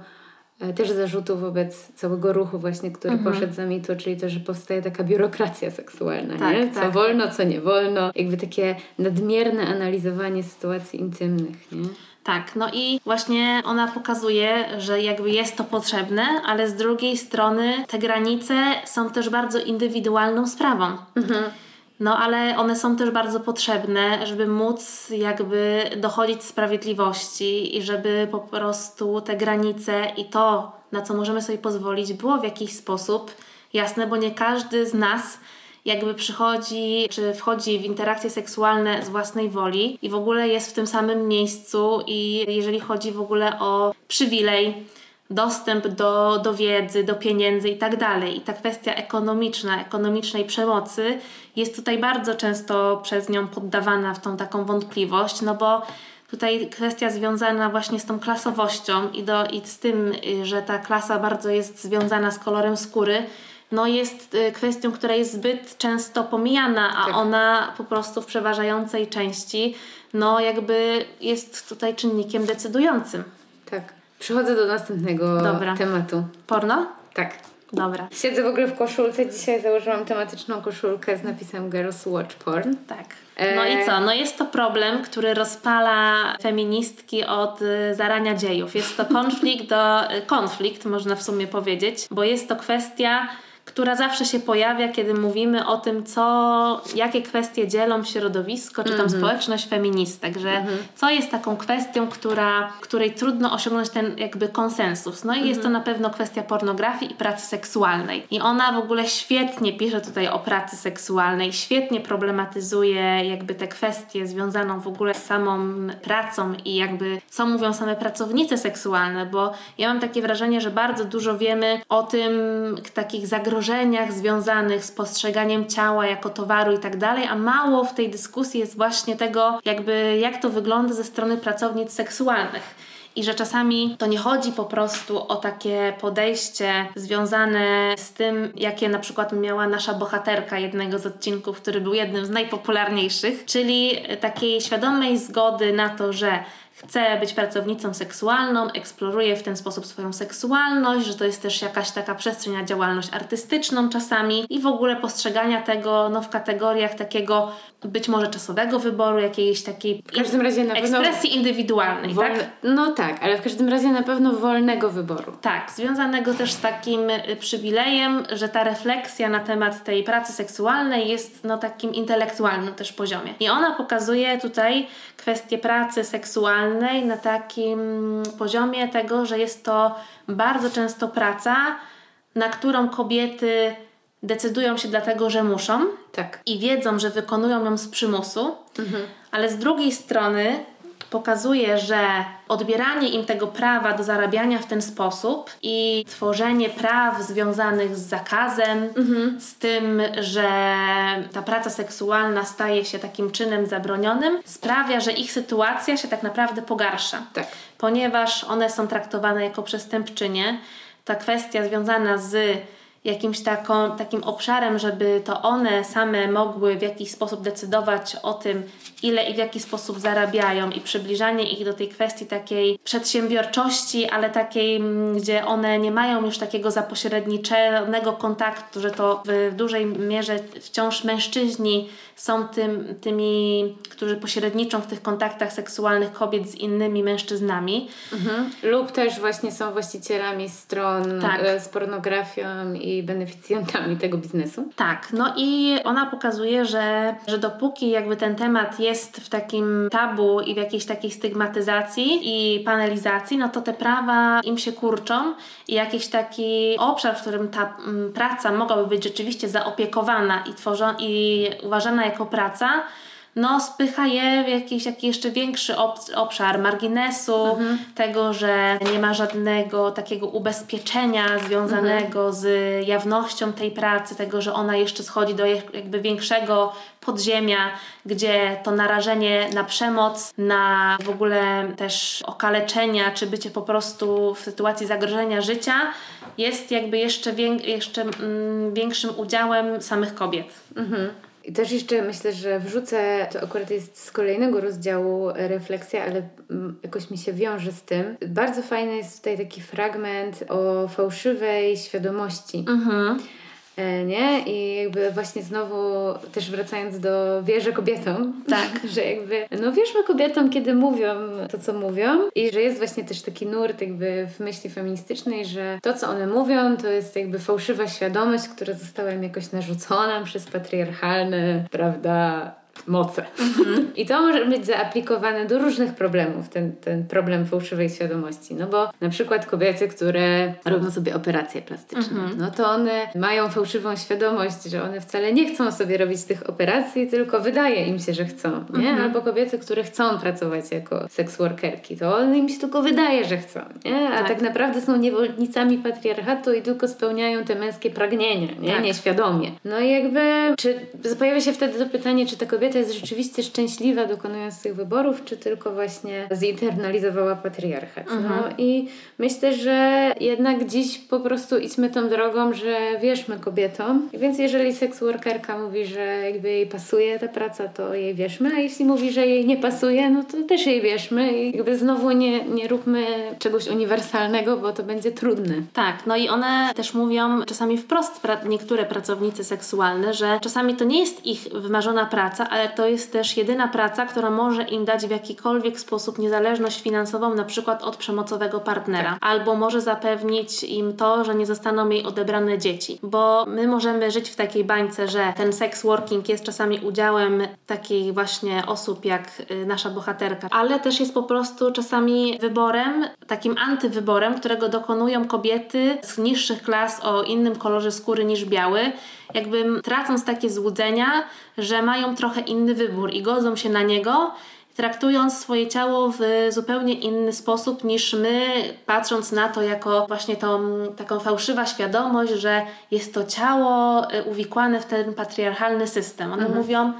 też zarzutu wobec całego ruchu właśnie, który mhm. poszedł za mito, czyli to, że powstaje taka biurokracja seksualna, tak, nie? Co tak, wolno, co nie wolno. Jakby takie nadmierne analizowanie sytuacji intymnych, nie? Tak, no i właśnie ona pokazuje, że jakby jest to potrzebne, ale z drugiej strony te granice są też bardzo indywidualną sprawą. Mhm. No ale one są też bardzo potrzebne, żeby móc jakby dochodzić sprawiedliwości i żeby po prostu te granice i to, na co możemy sobie pozwolić, było w jakiś sposób jasne, bo nie każdy z nas jakby przychodzi, czy wchodzi w interakcje seksualne z własnej woli i w ogóle jest w tym samym miejscu i jeżeli chodzi w ogóle o przywilej, dostęp do, do wiedzy, do pieniędzy i tak dalej. I ta kwestia ekonomiczna, ekonomicznej przemocy jest tutaj bardzo często przez nią poddawana w tą taką wątpliwość, no bo tutaj kwestia związana właśnie z tą klasowością i, do, i z tym, że ta klasa bardzo jest związana z kolorem skóry, no jest y, kwestią, która jest zbyt często pomijana, a tak. ona po prostu w przeważającej części no jakby jest tutaj czynnikiem decydującym. Przechodzę do następnego Dobra. tematu. Porno? Tak. Dobra. Siedzę w ogóle w koszulce. Dzisiaj założyłam tematyczną koszulkę z napisem Girls Watch Porn. Tak. No E, i co? No jest to problem, który rozpala feministki od y, zarania dziejów. Jest to (laughs) konflikt do y, konflikt, można w sumie powiedzieć, bo jest to kwestia która zawsze się pojawia, kiedy mówimy o tym, co, jakie kwestie dzielą środowisko, czy tam społeczność feministek, że co jest taką kwestią, która, której trudno osiągnąć ten jakby konsensus. No i jest to na pewno kwestia pornografii i pracy seksualnej. I ona w ogóle świetnie pisze tutaj o pracy seksualnej, świetnie problematyzuje jakby te kwestie związaną w ogóle z samą pracą i jakby co mówią same pracownice seksualne, bo ja mam takie wrażenie, że bardzo dużo wiemy o tym, takich zagrożeniach związanych z postrzeganiem ciała jako towaru i tak dalej, a mało w tej dyskusji jest właśnie tego, jakby jak to wygląda ze strony pracownic seksualnych. I że czasami to nie chodzi po prostu o takie podejście związane z tym, jakie na przykład miała nasza bohaterka jednego z odcinków, który był jednym z najpopularniejszych, czyli takiej świadomej zgody na to, że chce być pracownicą seksualną, eksploruje w ten sposób swoją seksualność, że to jest też jakaś taka przestrzeń na działalność artystyczną czasami i w ogóle postrzegania tego no, w kategoriach takiego być może czasowego wyboru, jakiejś takiej W każdym razie na pewno... ekspresji indywidualnej, Wol... tak? No tak, ale w każdym razie na pewno wolnego wyboru. Tak, związanego też z takim y, przywilejem, że ta refleksja na temat tej pracy seksualnej jest no takim intelektualnym też poziomie. I ona pokazuje tutaj kwestię pracy seksualnej na takim poziomie tego, że jest to bardzo często praca, na którą kobiety decydują się dlatego, że muszą Tak. i wiedzą, że wykonują ją z przymusu, ale z drugiej strony pokazuje, że odbieranie im tego prawa do zarabiania w ten sposób i tworzenie praw związanych z zakazem, z tym, że ta praca seksualna staje się takim czynem zabronionym, sprawia, że ich sytuacja się tak naprawdę pogarsza. Tak. Ponieważ one są traktowane jako przestępczynie, ta kwestia związana z jakimś taką, takim obszarem, żeby to one same mogły w jakiś sposób decydować o tym, ile i w jaki sposób zarabiają. I przybliżanie ich do tej kwestii takiej przedsiębiorczości, ale takiej, mm, gdzie one nie mają już takiego zapośredniczonego kontaktu, że to w dużej mierze wciąż mężczyźni są tym, tymi, którzy pośredniczą w tych kontaktach seksualnych kobiet z innymi mężczyznami. Mhm. Lub też właśnie są właścicielami stron Tak. e, z pornografią i beneficjentami tego biznesu. Tak, no i ona pokazuje, że, że dopóki jakby ten temat jest w takim tabu i w jakiejś takiej stygmatyzacji i panelizacji, no to te prawa im się kurczą i jakiś taki obszar, w którym ta praca mogłaby być rzeczywiście zaopiekowana i, tworzona, i uważana jako praca, no spycha je w jakiś taki jeszcze większy ob- obszar marginesu, tego, że nie ma żadnego takiego ubezpieczenia związanego z jawnością tej pracy, tego, że ona jeszcze schodzi do jak- jakby większego podziemia, gdzie to narażenie na przemoc, na w ogóle też okaleczenia, czy bycie po prostu w sytuacji zagrożenia życia jest jakby jeszcze, wię- jeszcze mm, większym udziałem samych kobiet. Mhm. I też jeszcze myślę, że wrzucę, to akurat jest z kolejnego rozdziału e, refleksja, ale mm, jakoś mi się wiąże z tym. Bardzo fajny jest tutaj taki fragment o fałszywej świadomości. Mhm. E, Nie? I jakby właśnie znowu też wracając do wierzę kobietom. Tak. (laughs) że jakby, no wierzmy kobietom, kiedy mówią to, co mówią. I że jest właśnie też taki nurt jakby w myśli feministycznej, że to, co one mówią, to jest jakby fałszywa świadomość, która została im jakoś narzucona przez patriarchalne, prawda, moce. I to może być zaaplikowane do różnych problemów, ten, ten problem fałszywej świadomości. No bo na przykład kobiety, które robią sobie operacje plastyczne, no to one mają fałszywą świadomość, że one wcale nie chcą sobie robić tych operacji, tylko wydaje im się, że chcą. Nie? Albo kobiety, które chcą pracować jako seksworkerki, to im się tylko wydaje, że chcą. Nie? A tak. Tak. naprawdę są niewolnicami patriarchatu i tylko spełniają te męskie pragnienia, nie? Tak. nieświadomie. No i jakby, czy pojawia się wtedy to pytanie, czy te kobiety kobieta jest rzeczywiście szczęśliwa dokonując tych wyborów, czy tylko właśnie zinternalizowała patriarchat. No Mhm. i myślę, że jednak dziś po prostu idźmy tą drogą, że wierzmy kobietom. Więc jeżeli seks workerka mówi, że jakby jej pasuje ta praca, to jej wierzmy, a jeśli mówi, że jej nie pasuje, no to też jej wierzmy i jakby znowu nie, nie róbmy czegoś uniwersalnego, bo to będzie trudne. Tak, no i one też mówią czasami wprost, niektóre pracownice seksualne, że czasami to nie jest ich wymarzona praca, ale to jest też jedyna praca, która może im dać w jakikolwiek sposób niezależność finansową, na przykład od przemocowego partnera, albo może zapewnić im to, że nie zostaną jej odebrane dzieci. Bo my możemy żyć w takiej bańce, że ten sex working jest czasami udziałem takiej właśnie osób jak y, nasza bohaterka, ale też jest po prostu czasami wyborem, takim antywyborem, którego dokonują kobiety z niższych klas o innym kolorze skóry niż biały, jakby tracąc takie złudzenia, że mają trochę inny wybór i godzą się na niego, traktując swoje ciało w zupełnie inny sposób niż my, patrząc na to jako właśnie tą taką fałszywa świadomość, że jest to ciało y, uwikłane w ten patriarchalny system. One mówią,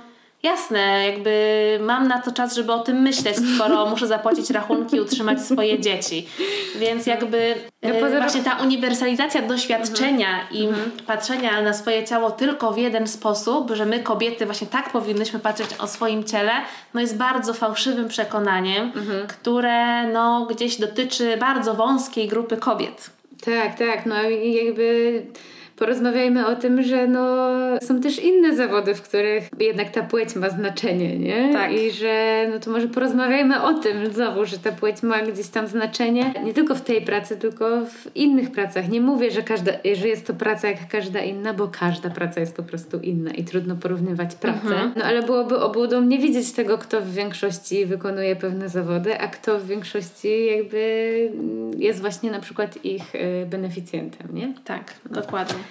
Jasne, jakby mam na to czas, żeby o tym myśleć, skoro (laughs) muszę zapłacić rachunki i utrzymać swoje dzieci. Więc jakby No e, właśnie ta uniwersalizacja doświadczenia i patrzenia na swoje ciało tylko w jeden sposób, że my kobiety właśnie tak powinnyśmy patrzeć o swoim ciele, no jest bardzo fałszywym przekonaniem, które no gdzieś dotyczy bardzo wąskiej grupy kobiet. Tak, tak, no i jakby porozmawiajmy o tym, że no, są też inne zawody, w których jednak ta płeć ma znaczenie, nie? Tak. I że no to może porozmawiajmy o tym znowu, że ta płeć ma gdzieś tam znaczenie, nie tylko w tej pracy, tylko w innych pracach. Nie mówię, że, każda, że jest to praca jak każda inna, bo każda praca jest po prostu inna i trudno porównywać pracę. No ale byłoby obłudą nie widzieć tego, kto w większości wykonuje pewne zawody, a kto w większości jakby jest właśnie na przykład ich y, beneficjentem, nie? Tak, dokładnie.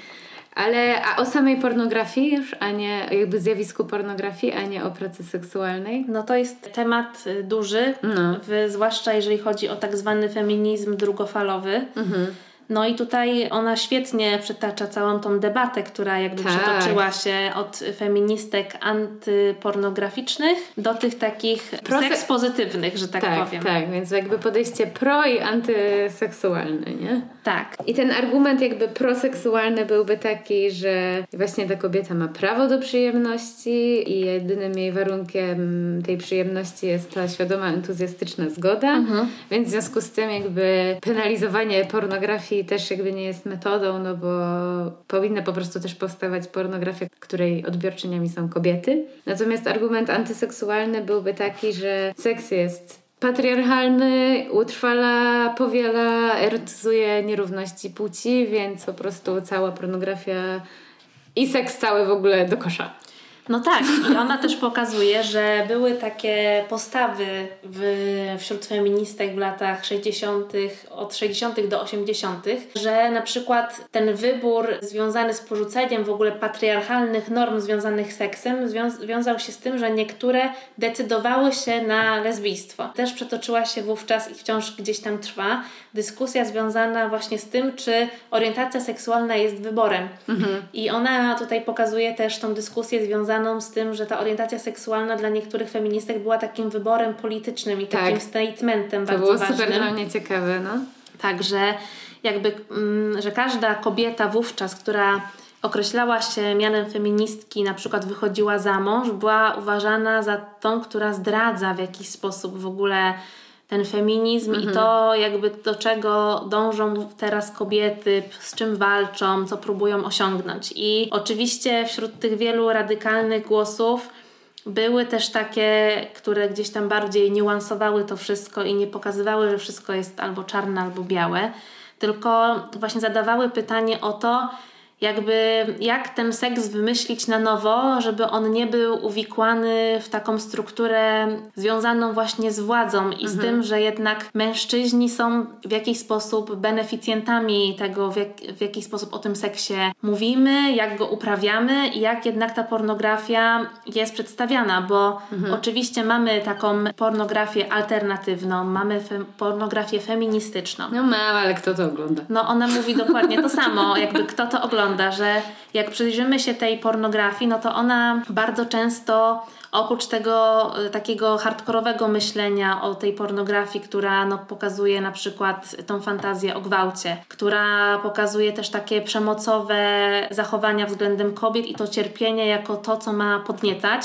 Ale a o samej pornografii już, a nie jakby zjawisku pornografii, a nie o pracy seksualnej? No to jest temat y, duży, No. w, zwłaszcza jeżeli chodzi o tak zwany feminizm drugofalowy. No i tutaj ona świetnie przytacza całą tą debatę, która jakby Tak. przetoczyła się od feministek antypornograficznych do tych takich Prose- seks pozytywnych, że tak, tak, powiem. tak, więc jakby podejście pro i antyseksualne, nie? Tak. I ten argument jakby proseksualny byłby taki, że właśnie ta kobieta ma prawo do przyjemności i jedynym jej warunkiem tej przyjemności jest ta świadoma, entuzjastyczna zgoda. Więc w związku z tym jakby penalizowanie pornografii też jakby nie jest metodą, no bo powinna po prostu też powstawać pornografia, której odbiorczyniami są kobiety. Natomiast argument antyseksualny byłby taki, że seks jest patriarchalny, utrwala, powiela, erotyzuje nierówności płci, więc po prostu cała pornografia i seks cały w ogóle do kosza. No tak, i ona też pokazuje, że były takie postawy w, wśród feministek w latach 60., od 60. do 80., że na przykład ten wybór związany z porzuceniem w ogóle patriarchalnych norm związanych z seksem zwią- wiązał się z tym, że niektóre decydowały się na lesbijstwo. Też przetoczyła się wówczas i wciąż gdzieś tam trwa dyskusja związana właśnie z tym, czy orientacja seksualna jest wyborem. I ona tutaj pokazuje też tą dyskusję związaną z tym, że ta orientacja seksualna dla niektórych feministek była takim wyborem politycznym i Tak. takim statementem To bardzo było ważnym. super dla mnie ciekawe, no. Także jakby, mm, że każda kobieta wówczas, która określała się mianem feministki, na przykład wychodziła za mąż, była uważana za tą, która zdradza w jakiś sposób w ogóle ten feminizm i to jakby do czego dążą teraz kobiety, z czym walczą, co próbują osiągnąć. I oczywiście wśród tych wielu radykalnych głosów były też takie, które gdzieś tam bardziej niuansowały to wszystko i nie pokazywały, że wszystko jest albo czarne, albo białe, tylko właśnie zadawały pytanie o to, jakby jak ten seks wymyślić na nowo, żeby on nie był uwikłany w taką strukturę związaną właśnie z władzą i z tym, że jednak mężczyźni są w jakiś sposób beneficjentami tego, w, jak, w jaki sposób o tym seksie mówimy, jak go uprawiamy i jak jednak ta pornografia jest przedstawiana, bo oczywiście mamy taką pornografię alternatywną, mamy pornografię feministyczną. No mam, ale kto to ogląda? No ona mówi dokładnie to samo, jakby kto to ogląda, że jak przyjrzymy się tej pornografii, no to ona bardzo często oprócz tego y, takiego hardkorowego myślenia o tej pornografii, która no, pokazuje na przykład tą fantazję o gwałcie, która pokazuje też takie przemocowe zachowania względem kobiet i to cierpienie jako to, co ma podniecać,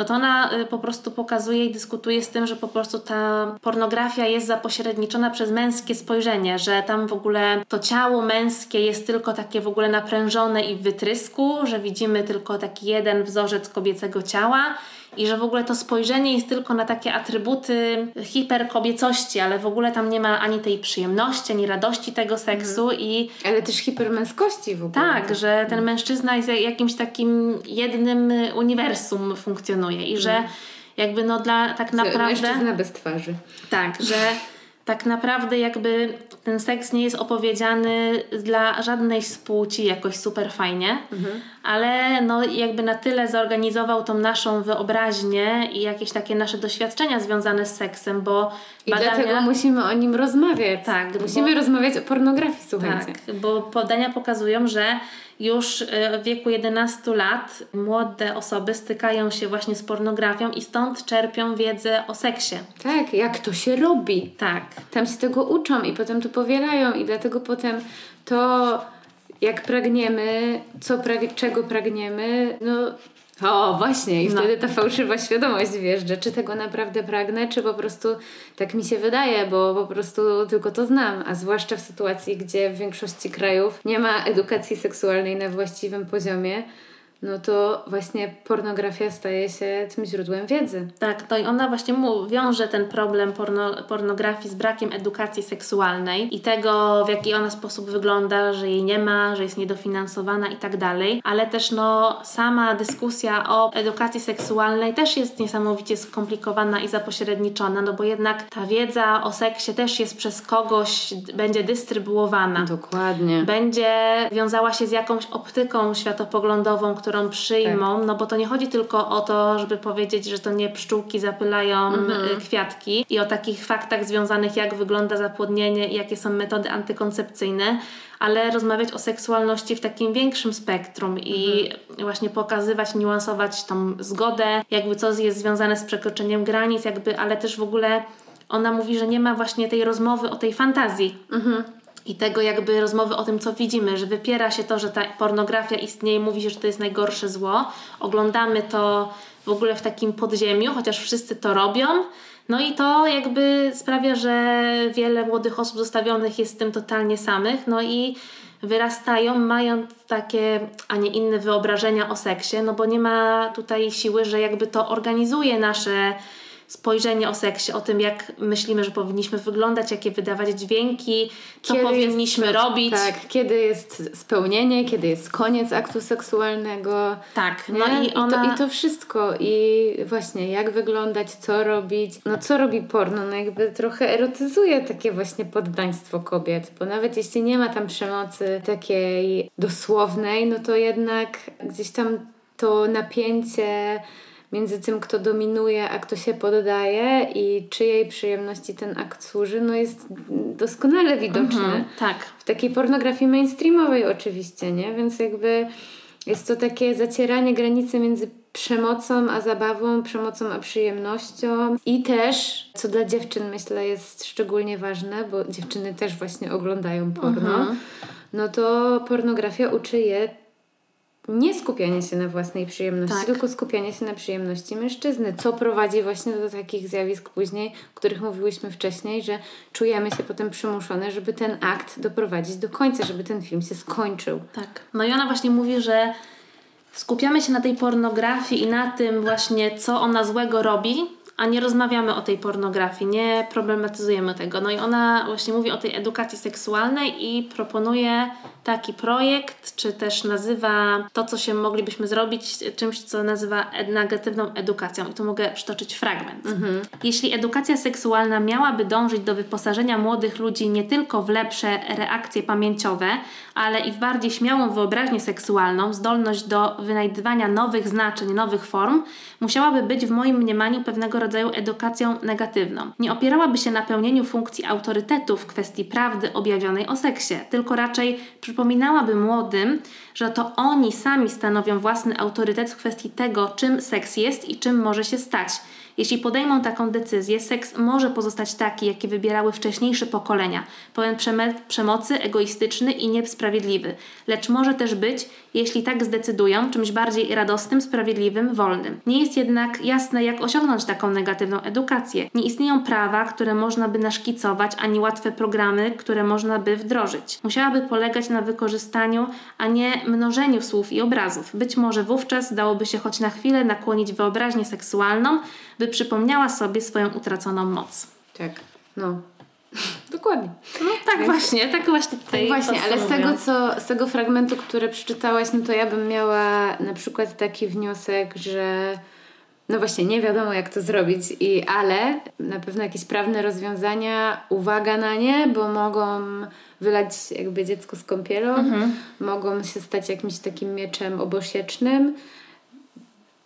no to ona y, po prostu pokazuje i dyskutuje z tym, że po prostu ta pornografia jest zapośredniczona przez męskie spojrzenie, że tam w ogóle to ciało męskie jest tylko takie w ogóle naprężone i w wytrysku, że widzimy tylko taki jeden wzorzec kobiecego ciała i że w ogóle to spojrzenie jest tylko na takie atrybuty hiperkobiecości, ale w ogóle tam nie ma ani tej przyjemności, ani radości tego seksu mhm. i... Ale też hipermęskości w ogóle. Tak, że ten mężczyzna jest jakimś takim jednym uniwersum funkcjonuje i że mhm. jakby no dla tak naprawdę... Mężczyzna bez twarzy. Tak, że tak naprawdę jakby ten seks nie jest opowiedziany dla żadnej z płci jakoś super fajnie, mhm. ale no jakby na tyle zorganizował tą naszą wyobraźnię i jakieś takie nasze doświadczenia związane z seksem, bo I badania... dlatego musimy o nim rozmawiać. Tak. Musimy bo... rozmawiać o pornografii, słuchajcie. Tak, bo badania pokazują, że już e, w wieku 11 lat młode osoby stykają się właśnie z pornografią i stąd czerpią wiedzę o seksie. Tak, jak to się robi. Tak. Tam się tego uczą i potem to powielają i dlatego potem to jak pragniemy, co prag czego pragniemy, no o, właśnie, i no. wtedy ta fałszywa świadomość wjeżdża, czy tego naprawdę pragnę, czy po prostu tak mi się wydaje, bo po prostu tylko to znam, a zwłaszcza w sytuacji, gdzie w większości krajów nie ma edukacji seksualnej na właściwym poziomie no to właśnie pornografia staje się tym źródłem wiedzy. Tak, to i ona właśnie mu wiąże ten problem porno, pornografii z brakiem edukacji seksualnej i tego, w jaki ona sposób wygląda, że jej nie ma, że jest niedofinansowana i tak dalej, ale też no sama dyskusja o edukacji seksualnej też jest niesamowicie skomplikowana i zapośredniczona, no bo jednak ta wiedza o seksie też jest przez kogoś, będzie dystrybuowana. Dokładnie. Będzie wiązała się z jakąś optyką światopoglądową, która którą przyjmą, tak. no bo to nie chodzi tylko o to, żeby powiedzieć, że to nie pszczółki zapylają mhm. Y, kwiatki i o takich faktach związanych, jak wygląda zapłodnienie i jakie są metody antykoncepcyjne, ale rozmawiać o seksualności w takim większym spektrum i mhm. właśnie pokazywać, niuansować tą zgodę, jakby co jest związane z przekroczeniem granic, jakby, ale też w ogóle ona mówi, że nie ma właśnie tej rozmowy o tej fantazji. Mhm i tego jakby rozmowy o tym, co widzimy, że wypiera się to, że ta pornografia istnieje, mówi się, że to jest najgorsze zło. Oglądamy to w ogóle w takim podziemiu, chociaż wszyscy to robią. No i to jakby sprawia, że wiele młodych osób zostawionych jest z tym totalnie samych, no i wyrastają mając takie, a nie inne wyobrażenia o seksie, no bo nie ma tutaj siły, że jakby to organizuje nasze spojrzenie o seksie, o tym, jak myślimy, że powinniśmy wyglądać, jakie wydawać dźwięki, co kiedy powinniśmy jest, robić. Tak, kiedy jest spełnienie, kiedy jest koniec aktu seksualnego. Tak, no nie? i, ona... I to, I to wszystko. I właśnie, jak wyglądać, co robić. No co robi porno? No jakby trochę erotyzuje takie właśnie poddaństwo kobiet, bo nawet jeśli nie ma tam przemocy takiej dosłownej, no to jednak gdzieś tam to napięcie między tym, kto dominuje, a kto się poddaje i czyjej przyjemności ten akt służy, no jest doskonale widoczny. Mhm, tak. W takiej pornografii mainstreamowej oczywiście, nie? Więc jakby jest to takie zacieranie granicy między przemocą a zabawą, przemocą a przyjemnością i też, co dla dziewczyn myślę jest szczególnie ważne, bo dziewczyny też właśnie oglądają porno, mhm. no to pornografia uczy je nie skupianie się na własnej przyjemności, tak. tylko skupianie się na przyjemności mężczyzny, co prowadzi właśnie do takich zjawisk później, o których mówiłyśmy wcześniej, że czujemy się potem przymuszone, żeby ten akt doprowadzić do końca, żeby ten film się skończył. Tak. No i ona właśnie mówi, że skupiamy się na tej pornografii i na tym właśnie, co ona złego robi, a nie rozmawiamy o tej pornografii, nie problematyzujemy tego. No i ona właśnie mówi o tej edukacji seksualnej i proponuje taki projekt, czy też nazywa to, co się moglibyśmy zrobić, czymś, co nazywa negatywną edukacją. I tu mogę przytoczyć fragment. Mhm. Jeśli edukacja seksualna miałaby dążyć do wyposażenia młodych ludzi nie tylko w lepsze reakcje pamięciowe, ale i w bardziej śmiałą wyobraźnię seksualną, zdolność do wynajdywania nowych znaczeń, nowych form, musiałaby być w moim mniemaniu pewnego rodzaju edukacją negatywną. Nie opierałaby się na pełnieniu funkcji autorytetu w kwestii prawdy objawionej o seksie, tylko raczej przypominałaby młodym, że to oni sami stanowią własny autorytet w kwestii tego, czym seks jest i czym może się stać. Jeśli podejmą taką decyzję, seks może pozostać taki, jaki wybierały wcześniejsze pokolenia, pełen przemocy, egoistyczny i niesprawiedliwy, lecz może też być, jeśli tak zdecydują, czymś bardziej radosnym, sprawiedliwym, wolnym. Nie jest jednak jasne, jak osiągnąć taką negatywną edukację. Nie istnieją prawa, które można by naszkicować, ani łatwe programy, które można by wdrożyć. Musiałaby polegać na wykorzystaniu, a nie mnożeniu słów i obrazów. Być może wówczas dałoby się choć na chwilę nakłonić wyobraźnię seksualną, by przypomniała sobie swoją utraconą moc. Tak, no. (laughs) Dokładnie. No tak Więc, właśnie, tak właśnie tutaj. Tak właśnie, ale z tego, co, z tego fragmentu, który przeczytałaś, no to ja bym miała na przykład taki wniosek, że no właśnie, nie wiadomo jak to zrobić, i, ale na pewno jakieś prawne rozwiązania, uwaga na nie, bo mogą wylać jakby dziecko z kąpielą, mhm. mogą się stać jakimś takim mieczem obosiecznym,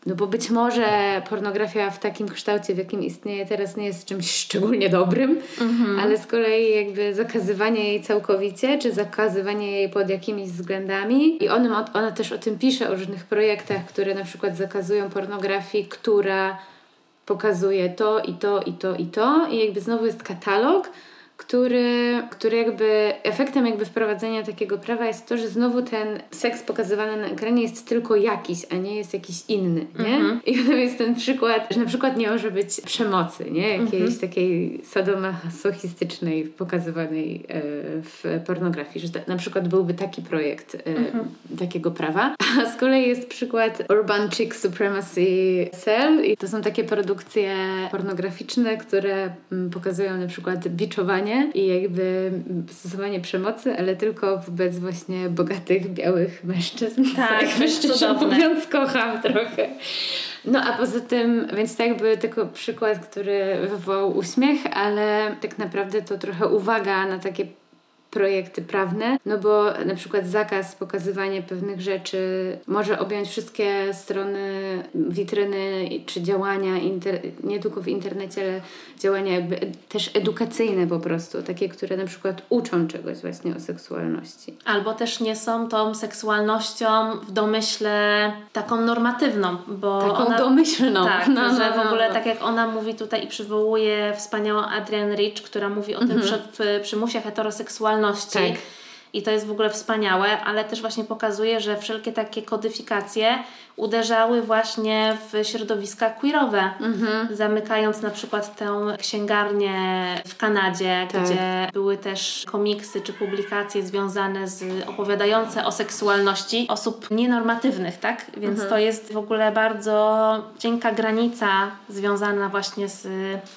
no bo być może pornografia w takim kształcie, w jakim istnieje teraz, nie jest czymś szczególnie dobrym, mm-hmm. ale z kolei jakby zakazywanie jej całkowicie, czy zakazywanie jej pod jakimiś względami. I on, ona też o tym pisze, o różnych projektach, które na przykład zakazują pornografii, która pokazuje to i to i to i to. I jakby znowu jest katalog, który, który jakby efektem jakby wprowadzenia takiego prawa jest to, że znowu ten seks pokazywany na ekranie jest tylko jakiś, a nie jest jakiś inny, nie? Mm-hmm. I (laughs) potem jest ten przykład, że na przykład nie może być przemocy, nie? Jakiejś mm-hmm. takiej sadomasochistycznej pokazywanej e, w pornografii, że na przykład byłby taki projekt e, mm-hmm. takiego prawa. A z kolei jest przykład Urban Chick Supremacy Cell i to są takie produkcje pornograficzne, które m, mm, pokazują na przykład biczowanie i jakby stosowanie przemocy, ale tylko wobec właśnie bogatych, białych mężczyzn. Tak, (laughs) szczerze mówiąc kocham trochę. No a poza tym, więc to jakby tylko przykład, który wywołał uśmiech, ale tak naprawdę to trochę uwaga na takie projekty prawne, no bo na przykład zakaz pokazywania pewnych rzeczy może objąć wszystkie strony witryny czy działania inter, nie tylko w internecie, ale działania jakby też edukacyjne po prostu, takie, które na przykład uczą czegoś właśnie o seksualności. Albo też nie są tą seksualnością w domyśle taką normatywną, bo taką ona, domyślną. Tak, (laughs) no, no, że w no, ogóle no. tak jak ona mówi tutaj i przywołuje wspaniałą Adrian Rich, która mówi o mhm. tym przymusie heteroseksualności tak. I to jest w ogóle wspaniałe, ale też właśnie pokazuje, że wszelkie takie kodyfikacje uderzały właśnie w środowiska queerowe, mhm. zamykając na przykład tę księgarnię w Kanadzie, tak. gdzie były też komiksy czy publikacje związane z opowiadające o seksualności osób nienormatywnych, tak? Więc mhm. to jest w ogóle bardzo cienka granica związana właśnie z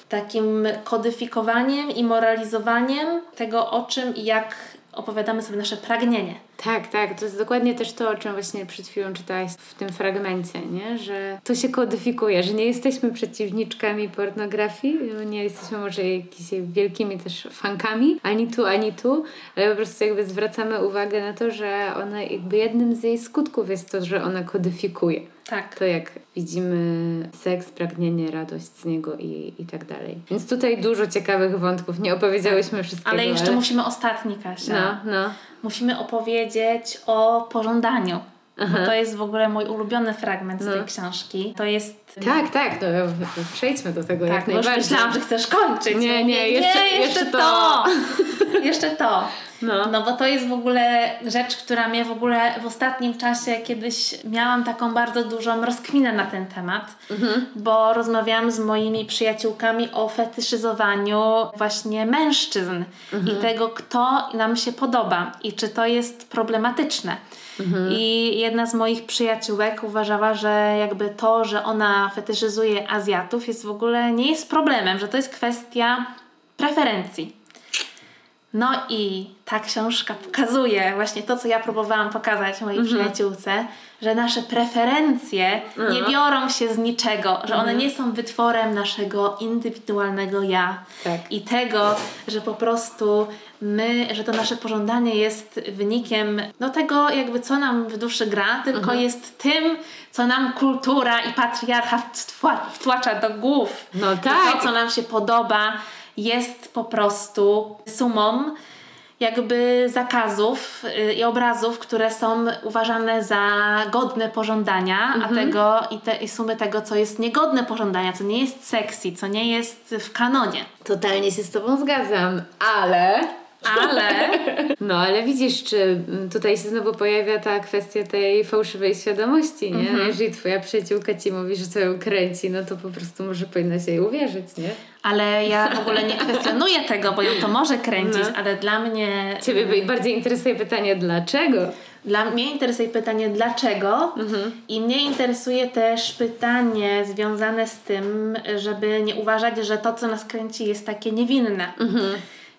takim kodyfikowaniem i moralizowaniem tego, o czym i jak opowiadamy sobie nasze pragnienie. Tak, tak. To jest dokładnie też to, o czym właśnie przed chwilą czytałaś w tym fragmencie, nie? że to się kodyfikuje, że nie jesteśmy przeciwniczkami pornografii, nie jesteśmy może jakimiś wielkimi też fankami, ani tu, ani tu, ale po prostu jakby zwracamy uwagę na to, że ona jakby jednym z jej skutków jest to, że ona kodyfikuje. Tak. To jak widzimy seks, pragnienie, radość z niego i, i tak dalej. Więc tutaj dużo ciekawych wątków. Nie opowiedziałyśmy tak. wszystkiego. Ale jeszcze ale... musimy ostatni, Kasia. No, no. Musimy opowiedzieć o pożądaniu. Bo to jest w ogóle mój ulubiony fragment z tej no. książki. To jest. Tak, tak, no, przejdźmy do tego tak, jak najbardziej. Myślałam, że chcesz kończyć. Nie, nie, jeszcze, nie, jeszcze, jeszcze to. to. (laughs) jeszcze to. No. no bo to jest w ogóle rzecz, która mnie w ogóle w ostatnim czasie kiedyś miałam taką bardzo dużą rozkminę na ten temat, mhm. bo rozmawiałam z moimi przyjaciółkami o fetyszyzowaniu właśnie mężczyzn mhm. i tego, kto nam się podoba i czy to jest problematyczne. Mhm. I jedna z moich przyjaciółek uważała, że jakby to, że ona fetyszyzuje Azjatów jest w ogóle nie jest problemem, że to jest kwestia preferencji. No i ta książka pokazuje właśnie to, co ja próbowałam pokazać mojej mhm. przyjaciółce, że nasze preferencje nie biorą się z niczego, że one nie są wytworem naszego indywidualnego ja. Tak. I tego, że po prostu my, że to nasze pożądanie jest wynikiem no tego jakby co nam w duszy gra, tylko jest tym, co nam kultura i patriarchat wtła- wtłacza do głów. No tak. To, co nam się podoba, jest po prostu sumą jakby zakazów y, i obrazów, które są uważane za godne pożądania, a tego i, te, i sumy tego, co jest niegodne pożądania, co nie jest sexy, co nie jest w kanonie. Totalnie się z Tobą zgadzam, ale... Ale No, ale widzisz, czy tutaj się znowu pojawia ta kwestia tej fałszywej świadomości, nie? No, jeżeli Twoja przyjaciółka Ci mówi, że to ją kręci, no to po prostu może powinnaś jej uwierzyć, nie? Ale ja w ogóle nie kwestionuję tego, bo ją to może kręcić, No. ale dla mnie. Ciebie by- bardziej interesuje pytanie, dlaczego? Dla mnie interesuje pytanie dlaczego i mnie interesuje też pytanie związane z tym, żeby nie uważać, że to, co nas kręci jest takie niewinne.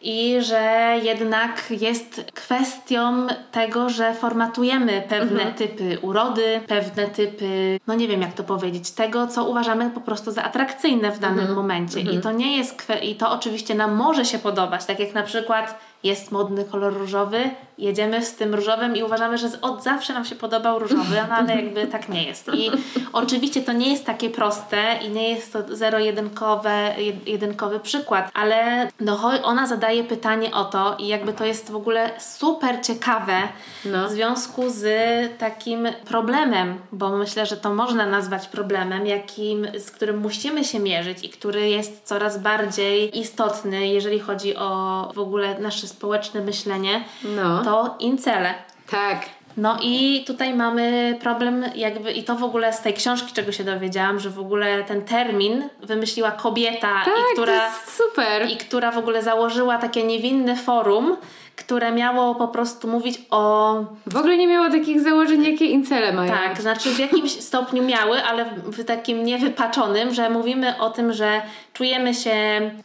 I że jednak jest kwestią tego, że formatujemy pewne typy urody, pewne typy, no nie wiem jak to powiedzieć, tego, co uważamy po prostu za atrakcyjne w danym momencie. I to nie jest, i to oczywiście nam może się podobać, tak jak na przykład jest modny kolor różowy, jedziemy z tym różowym i uważamy, że od zawsze nam się podobał różowy, no ale jakby tak nie jest. I oczywiście to nie jest takie proste i nie jest to zero-jedynkowe, jed- jedynkowy przykład, ale no, ona zadaje pytanie o to i jakby to jest w ogóle super ciekawe No. w związku z takim problemem, bo myślę, że to można nazwać problemem, jakim, z którym musimy się mierzyć i który jest coraz bardziej istotny, jeżeli chodzi o w ogóle nasze społeczne myślenie, No. To incele. Tak. No i tutaj mamy problem jakby i to w ogóle z tej książki, czego się dowiedziałam, że w ogóle ten termin wymyśliła kobieta Tak, i która super. i która w ogóle założyła takie niewinne forum, które miało po prostu mówić o W ogóle nie miało takich założeń, jakie incele mają. tak, znaczy w jakimś (laughs) stopniu miały, ale w, takim niewypaczonym, że mówimy o tym, że czujemy się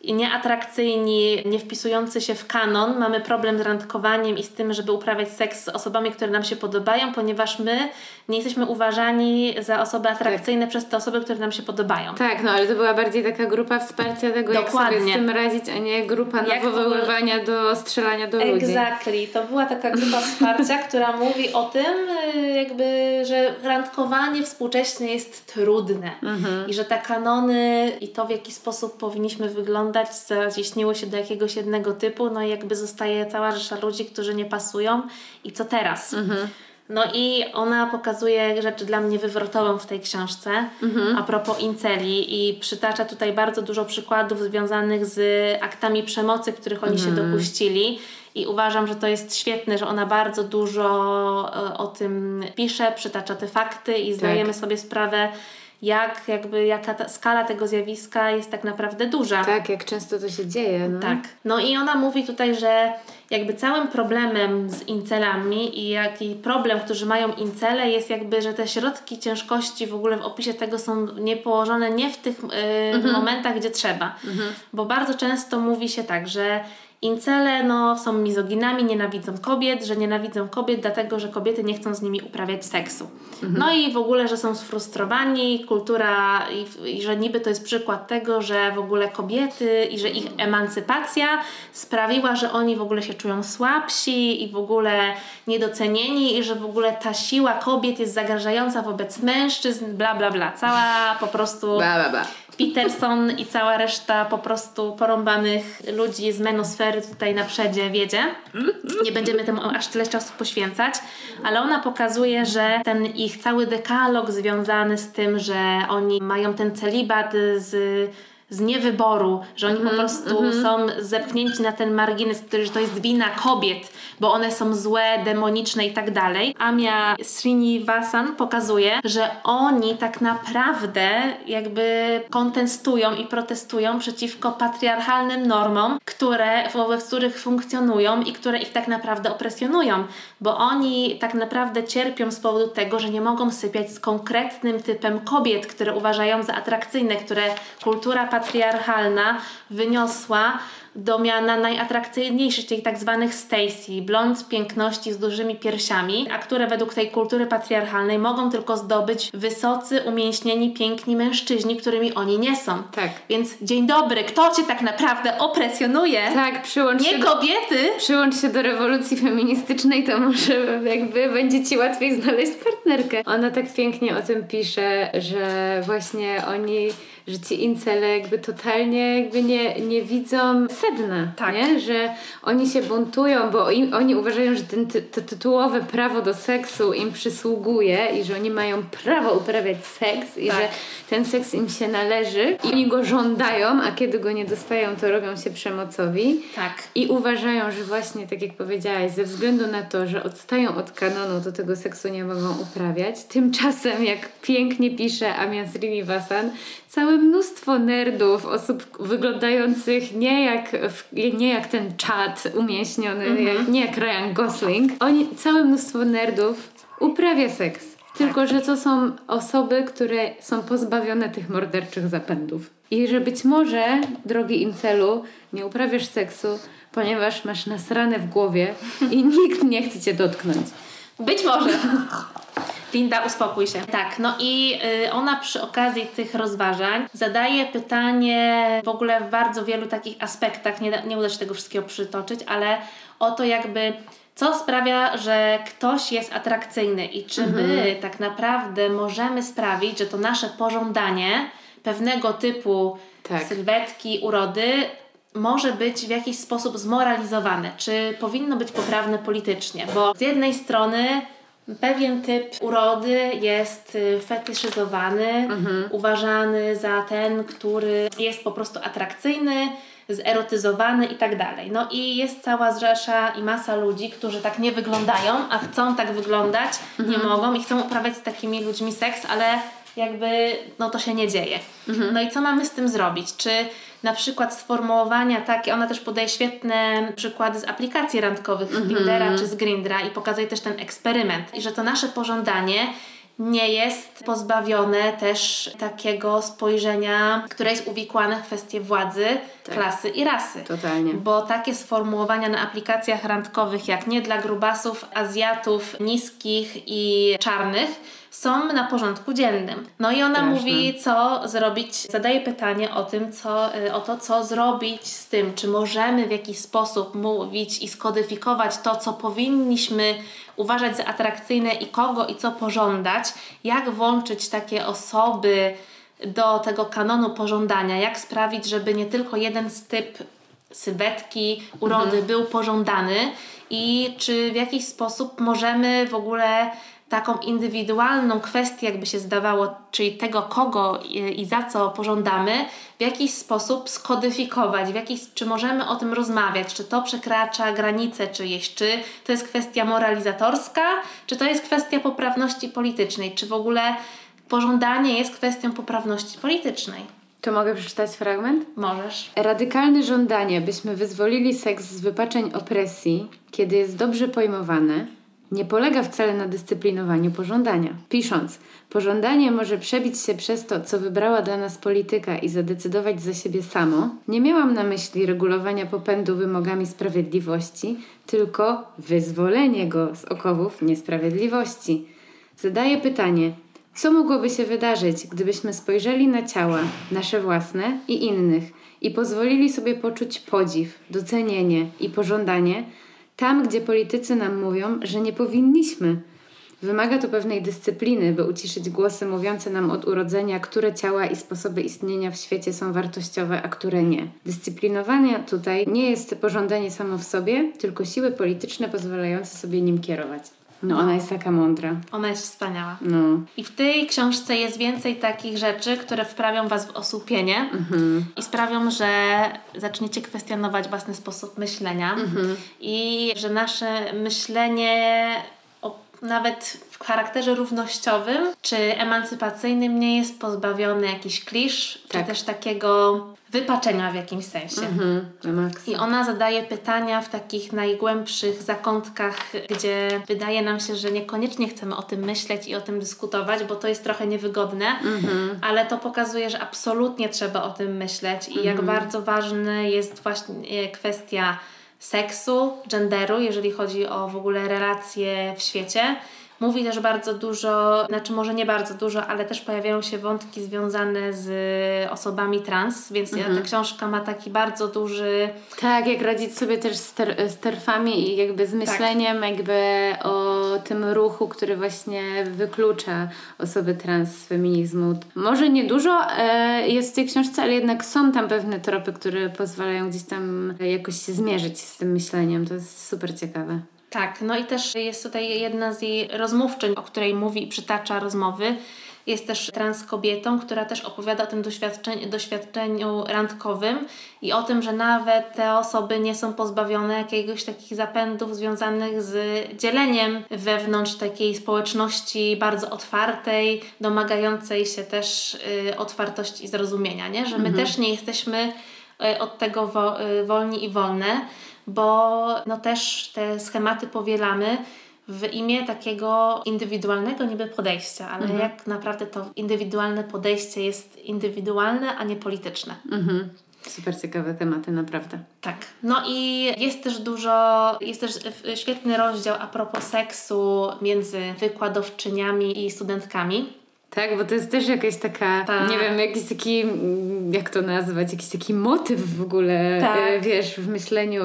nieatrakcyjni, nie wpisujący się w kanon, mamy problem z randkowaniem i z tym, żeby uprawiać seks z osobami, które nam się podobają, ponieważ my nie jesteśmy uważani za osoby atrakcyjne przez te osoby, które nam się podobają. Tak, no ale to była bardziej taka grupa wsparcia tego, jak sobie Dokładnie. z tym radzić, a nie grupa nawoływania do strzelania do ludzi. Exactly. To była taka grupa wsparcia, (laughs) która mówi o tym, y, jakby, że randkowanie współcześnie jest trudne i że te kanony i to, w jaki sposób powinniśmy wyglądać, zaciśniło się do jakiegoś jednego typu, no i jakby zostaje cała rzesza ludzi, którzy nie pasują. I co teraz? No i ona pokazuje rzecz dla mnie wywrotową w tej książce a propos inceli i przytacza tutaj bardzo dużo przykładów związanych z aktami przemocy, których oni się dopuścili i uważam, że to jest świetne, że ona bardzo dużo e, o tym pisze, przytacza te fakty i zdajemy sobie sprawę jak jakby jaka ta skala tego zjawiska jest tak naprawdę duża. Tak, jak często to się dzieje. No. Tak. No i ona mówi tutaj, że jakby całym problemem z incelami i jaki problem, którzy mają incele jest jakby, że te środki ciężkości w ogóle w opisie tego są nie położone nie w tych y, momentach, gdzie trzeba. Bo bardzo często mówi się tak, że Incele no, są mizoginami, nienawidzą kobiet, że nienawidzą kobiet dlatego, że kobiety nie chcą z nimi uprawiać seksu. No i w ogóle, że są sfrustrowani, kultura i, i że niby to jest przykład tego, że w ogóle kobiety i że ich emancypacja sprawiła, że oni w ogóle się czują słabsi i w ogóle niedocenieni i że w ogóle ta siła kobiet jest zagrażająca wobec mężczyzn, bla bla bla. Cała po prostu... Ba, ba, ba. Peterson i cała reszta po prostu porąbanych ludzi z menosfery tutaj na przedzie wiedzie. Nie będziemy temu aż tyle czasu poświęcać, ale ona pokazuje, że ten ich cały dekalog związany z tym, że oni mają ten celibat z z niewyboru, że oni po prostu są zepchnięci na ten margines, który, że to jest wina kobiet, bo one są złe, demoniczne i tak dalej. Amia Srinivasan pokazuje, że oni tak naprawdę jakby kontestują i protestują przeciwko patriarchalnym normom, które, wobec których funkcjonują i które ich tak naprawdę opresjonują, bo oni tak naprawdę cierpią z powodu tego, że nie mogą sypiać z konkretnym typem kobiet, które uważają za atrakcyjne, które kultura patriarchalna wyniosła do miana najatrakcyjniejszych, czyli tak zwanych Stacy, blond piękności z dużymi piersiami, a które według tej kultury patriarchalnej mogą tylko zdobyć wysocy, umięśnieni, piękni mężczyźni, którymi oni nie są. Tak. Więc dzień dobry, kto cię tak naprawdę opresjonuje? Tak, przyłącz nie się kobiety! Do, przyłącz się do rewolucji feministycznej, to może jakby będzie ci łatwiej znaleźć partnerkę. Ona tak pięknie o tym pisze, że właśnie oni że ci incele jakby totalnie jakby nie, nie widzą sedna, tak. nie? że oni się buntują, bo im, oni uważają, że ten, to tytułowe prawo do seksu im przysługuje i że oni mają prawo uprawiać seks i tak. że ten seks im się należy i oni go żądają, a kiedy go nie dostają, to robią się przemocowi. Tak. I uważają, że właśnie, tak jak powiedziałaś, ze względu na to, że odstają od kanonu, to tego seksu nie mogą uprawiać. Tymczasem, jak pięknie pisze Amian Srinivasan, całe mnóstwo nerdów, osób wyglądających nie jak, nie jak ten czat umieśniony, mm -hmm. jak, nie jak Ryan Gosling. Oni, całe mnóstwo nerdów uprawia seks. Tylko, tak. że to są osoby, które są pozbawione tych morderczych zapędów. I że być może, drogi incelu, nie uprawiasz seksu, ponieważ masz nasrane w głowie i nikt nie chce cię dotknąć. Być może. Linda, uspokój się. Tak, no i y, ona przy okazji tych rozważań zadaje pytanie w ogóle w bardzo wielu takich aspektach, nie, nie uda się tego wszystkiego przytoczyć, ale o to jakby co sprawia, że ktoś jest atrakcyjny i czy mhm. my tak naprawdę możemy sprawić, że to nasze pożądanie pewnego typu tak. sylwetki, urody może być w jakiś sposób zmoralizowane, czy powinno być poprawne politycznie, bo z jednej strony pewien typ urody jest y, fetyszyzowany, mhm. uważany za ten, który jest po prostu atrakcyjny, zerotyzowany i tak dalej. No i jest cała zrzesza i masa ludzi, którzy tak nie wyglądają, a chcą tak wyglądać, mhm. nie mogą i chcą uprawiać z takimi ludźmi seks, ale jakby no to się nie dzieje. Mhm. No i co mamy z tym zrobić? Czy na przykład sformułowania takie, ona też podaje świetne przykłady z aplikacji randkowych z mhm. Tindera czy z Grindra i pokazuje też ten eksperyment i że to nasze pożądanie nie jest pozbawione też takiego spojrzenia, które jest uwikłane w kwestie władzy, tak. klasy i rasy. Totalnie. Bo takie sformułowania na aplikacjach randkowych jak nie dla grubasów, Azjatów, niskich i czarnych są na porządku dziennym. No i ona Straszne. mówi, co zrobić, zadaje pytanie o tym, co, y, o to, co zrobić z tym, czy możemy w jakiś sposób mówić i skodyfikować to, co powinniśmy uważać za atrakcyjne i kogo i co pożądać, jak włączyć takie osoby do tego kanonu pożądania, jak sprawić, żeby nie tylko jeden z typ sylwetki, urody mhm. był pożądany i czy w jakiś sposób możemy w ogóle taką indywidualną kwestię, jakby się zdawało, czyli tego, kogo i, za co pożądamy, w jakiś sposób skodyfikować, w jakiś, czy możemy o tym rozmawiać, czy to przekracza granice czyjeś, czy to jest kwestia moralizatorska, czy to jest kwestia poprawności politycznej, czy w ogóle pożądanie jest kwestią poprawności politycznej. To mogę przeczytać fragment? Możesz. Radykalne żądanie, byśmy wyzwolili seks z wypaczeń opresji, kiedy jest dobrze pojmowane, nie polega wcale na dyscyplinowaniu pożądania. Pisząc, pożądanie może przebić się przez to, co wybrała dla nas polityka i zadecydować za siebie samo, nie miałam na myśli regulowania popędu wymogami sprawiedliwości, tylko wyzwolenie go z okowów niesprawiedliwości. Zadaję pytanie, co mogłoby się wydarzyć, gdybyśmy spojrzeli na ciała, nasze własne i innych, i pozwolili sobie poczuć podziw, docenienie i pożądanie, tam, gdzie politycy nam mówią, że nie powinniśmy. Wymaga to pewnej dyscypliny, by uciszyć głosy mówiące nam od urodzenia, które ciała i sposoby istnienia w świecie są wartościowe, a które nie. Dyscyplinowanie tutaj nie jest pożądanie samo w sobie, tylko siły polityczne pozwalające sobie nim kierować. No, ona jest taka mądra. Ona jest wspaniała. No. I w tej książce jest więcej takich rzeczy, które wprawią Was w osłupienie mhm. i sprawią, że zaczniecie kwestionować własny sposób myślenia mhm. i że nasze myślenie nawet w charakterze równościowym czy emancypacyjnym nie jest pozbawiony jakiś klisz, Tak. czy też takiego wypaczenia w jakimś sensie. Mhm, maksa. I ona zadaje pytania w takich najgłębszych zakątkach, gdzie wydaje nam się, że niekoniecznie chcemy o tym myśleć i o tym dyskutować, bo to jest trochę niewygodne, ale to pokazuje, że absolutnie trzeba o tym myśleć i jak bardzo ważny jest właśnie kwestia seksu, genderu, jeżeli chodzi o w ogóle relacje w świecie. Mówi też bardzo dużo, znaczy może nie bardzo dużo, ale też pojawiają się wątki związane z osobami trans, więc ta książka ma taki bardzo duży Tak, jak radzić sobie też z, ter- z terfami i jakby z myśleniem jakby o tym ruchu, który właśnie wyklucza osoby trans z feminizmu. Może niedużo e, jest w tej książce, ale jednak są tam pewne tropy, które pozwalają gdzieś tam jakoś się zmierzyć z tym myśleniem. To jest super ciekawe. Tak, no i też jest tutaj jedna z jej rozmówczyń, o której mówi i przytacza rozmowy. Jest też trans kobietą, która też opowiada o tym doświadczeniu, doświadczeniu randkowym i o tym, że nawet te osoby nie są pozbawione jakiegoś takich zapędów związanych z dzieleniem wewnątrz takiej społeczności bardzo otwartej, domagającej się też y, otwartości i zrozumienia, nie? że my też nie jesteśmy y, od tego y, wolni i wolne bo no też te schematy powielamy w imię takiego indywidualnego niby podejścia, ale jak naprawdę to indywidualne podejście jest indywidualne, a nie polityczne. Mhm. Super ciekawe tematy, naprawdę. Tak. No i jest też dużo, jest też świetny rozdział a propos seksu między wykładowczyniami i studentkami. Tak, bo to jest też jakaś taka, Tak. nie wiem, jakiś taki, jak to nazwać, jakiś taki motyw w ogóle, Tak. e, wiesz, w myśleniu,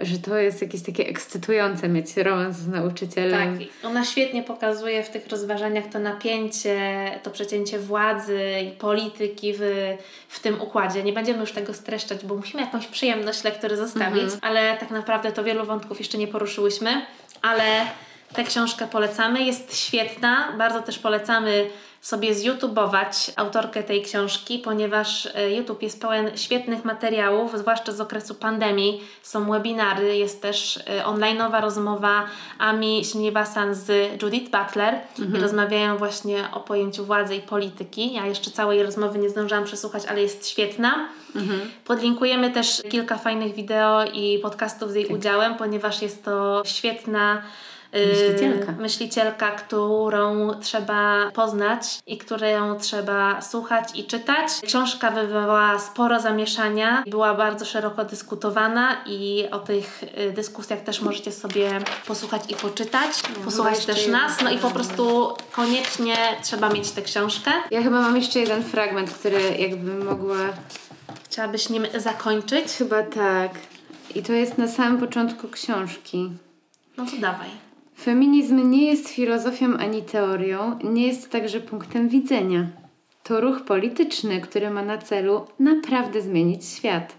że to jest jakieś takie ekscytujące mieć romans z nauczycielem. Tak, ona świetnie pokazuje w tych rozważaniach to napięcie, to przecięcie władzy i polityki w, w tym układzie. Nie będziemy już tego streszczać, bo musimy jakąś przyjemność lektury zostawić, ale tak naprawdę to wielu wątków jeszcze nie poruszyłyśmy, ale tę książkę polecamy, jest świetna, bardzo też polecamy sobie zYouTubeować autorkę tej książki, ponieważ e, YouTube jest pełen świetnych materiałów, zwłaszcza z okresu pandemii. Są webinary, jest też e, online'owa rozmowa Ami Srinivasan z Judith Butler i rozmawiają właśnie o pojęciu władzy i polityki. Ja jeszcze całej rozmowy nie zdążyłam przesłuchać, ale jest świetna. Podlinkujemy też kilka fajnych wideo i podcastów z jej udziałem, ponieważ jest to świetna Myślicielka. myślicielka, którą trzeba poznać i którą trzeba słuchać i czytać. Książka wywołała sporo zamieszania, była bardzo szeroko dyskutowana i o tych y, dyskusjach też możecie sobie posłuchać i poczytać. Posłuchać jeszcze też nas, no i po prostu koniecznie trzeba mieć tę książkę. Ja chyba mam jeszcze jeden fragment, który jakby mogła... Chciałabyś nim zakończyć? Chyba tak. I to jest na samym początku książki. No to dawaj. Feminizm nie jest filozofią ani teorią, nie jest także punktem widzenia. To ruch polityczny, który ma na celu naprawdę zmienić świat.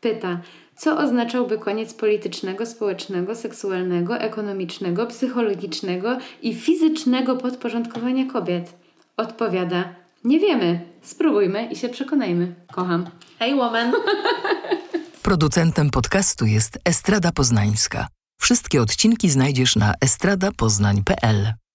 Pyta, co oznaczałby koniec politycznego, społecznego, seksualnego, ekonomicznego, psychologicznego i fizycznego podporządkowania kobiet? Odpowiada, nie wiemy, spróbujmy i się przekonajmy. Kocham. Hey woman! (laughs) Producentem podcastu jest Estrada Poznańska. Wszystkie odcinki znajdziesz na estradapoznań.pl.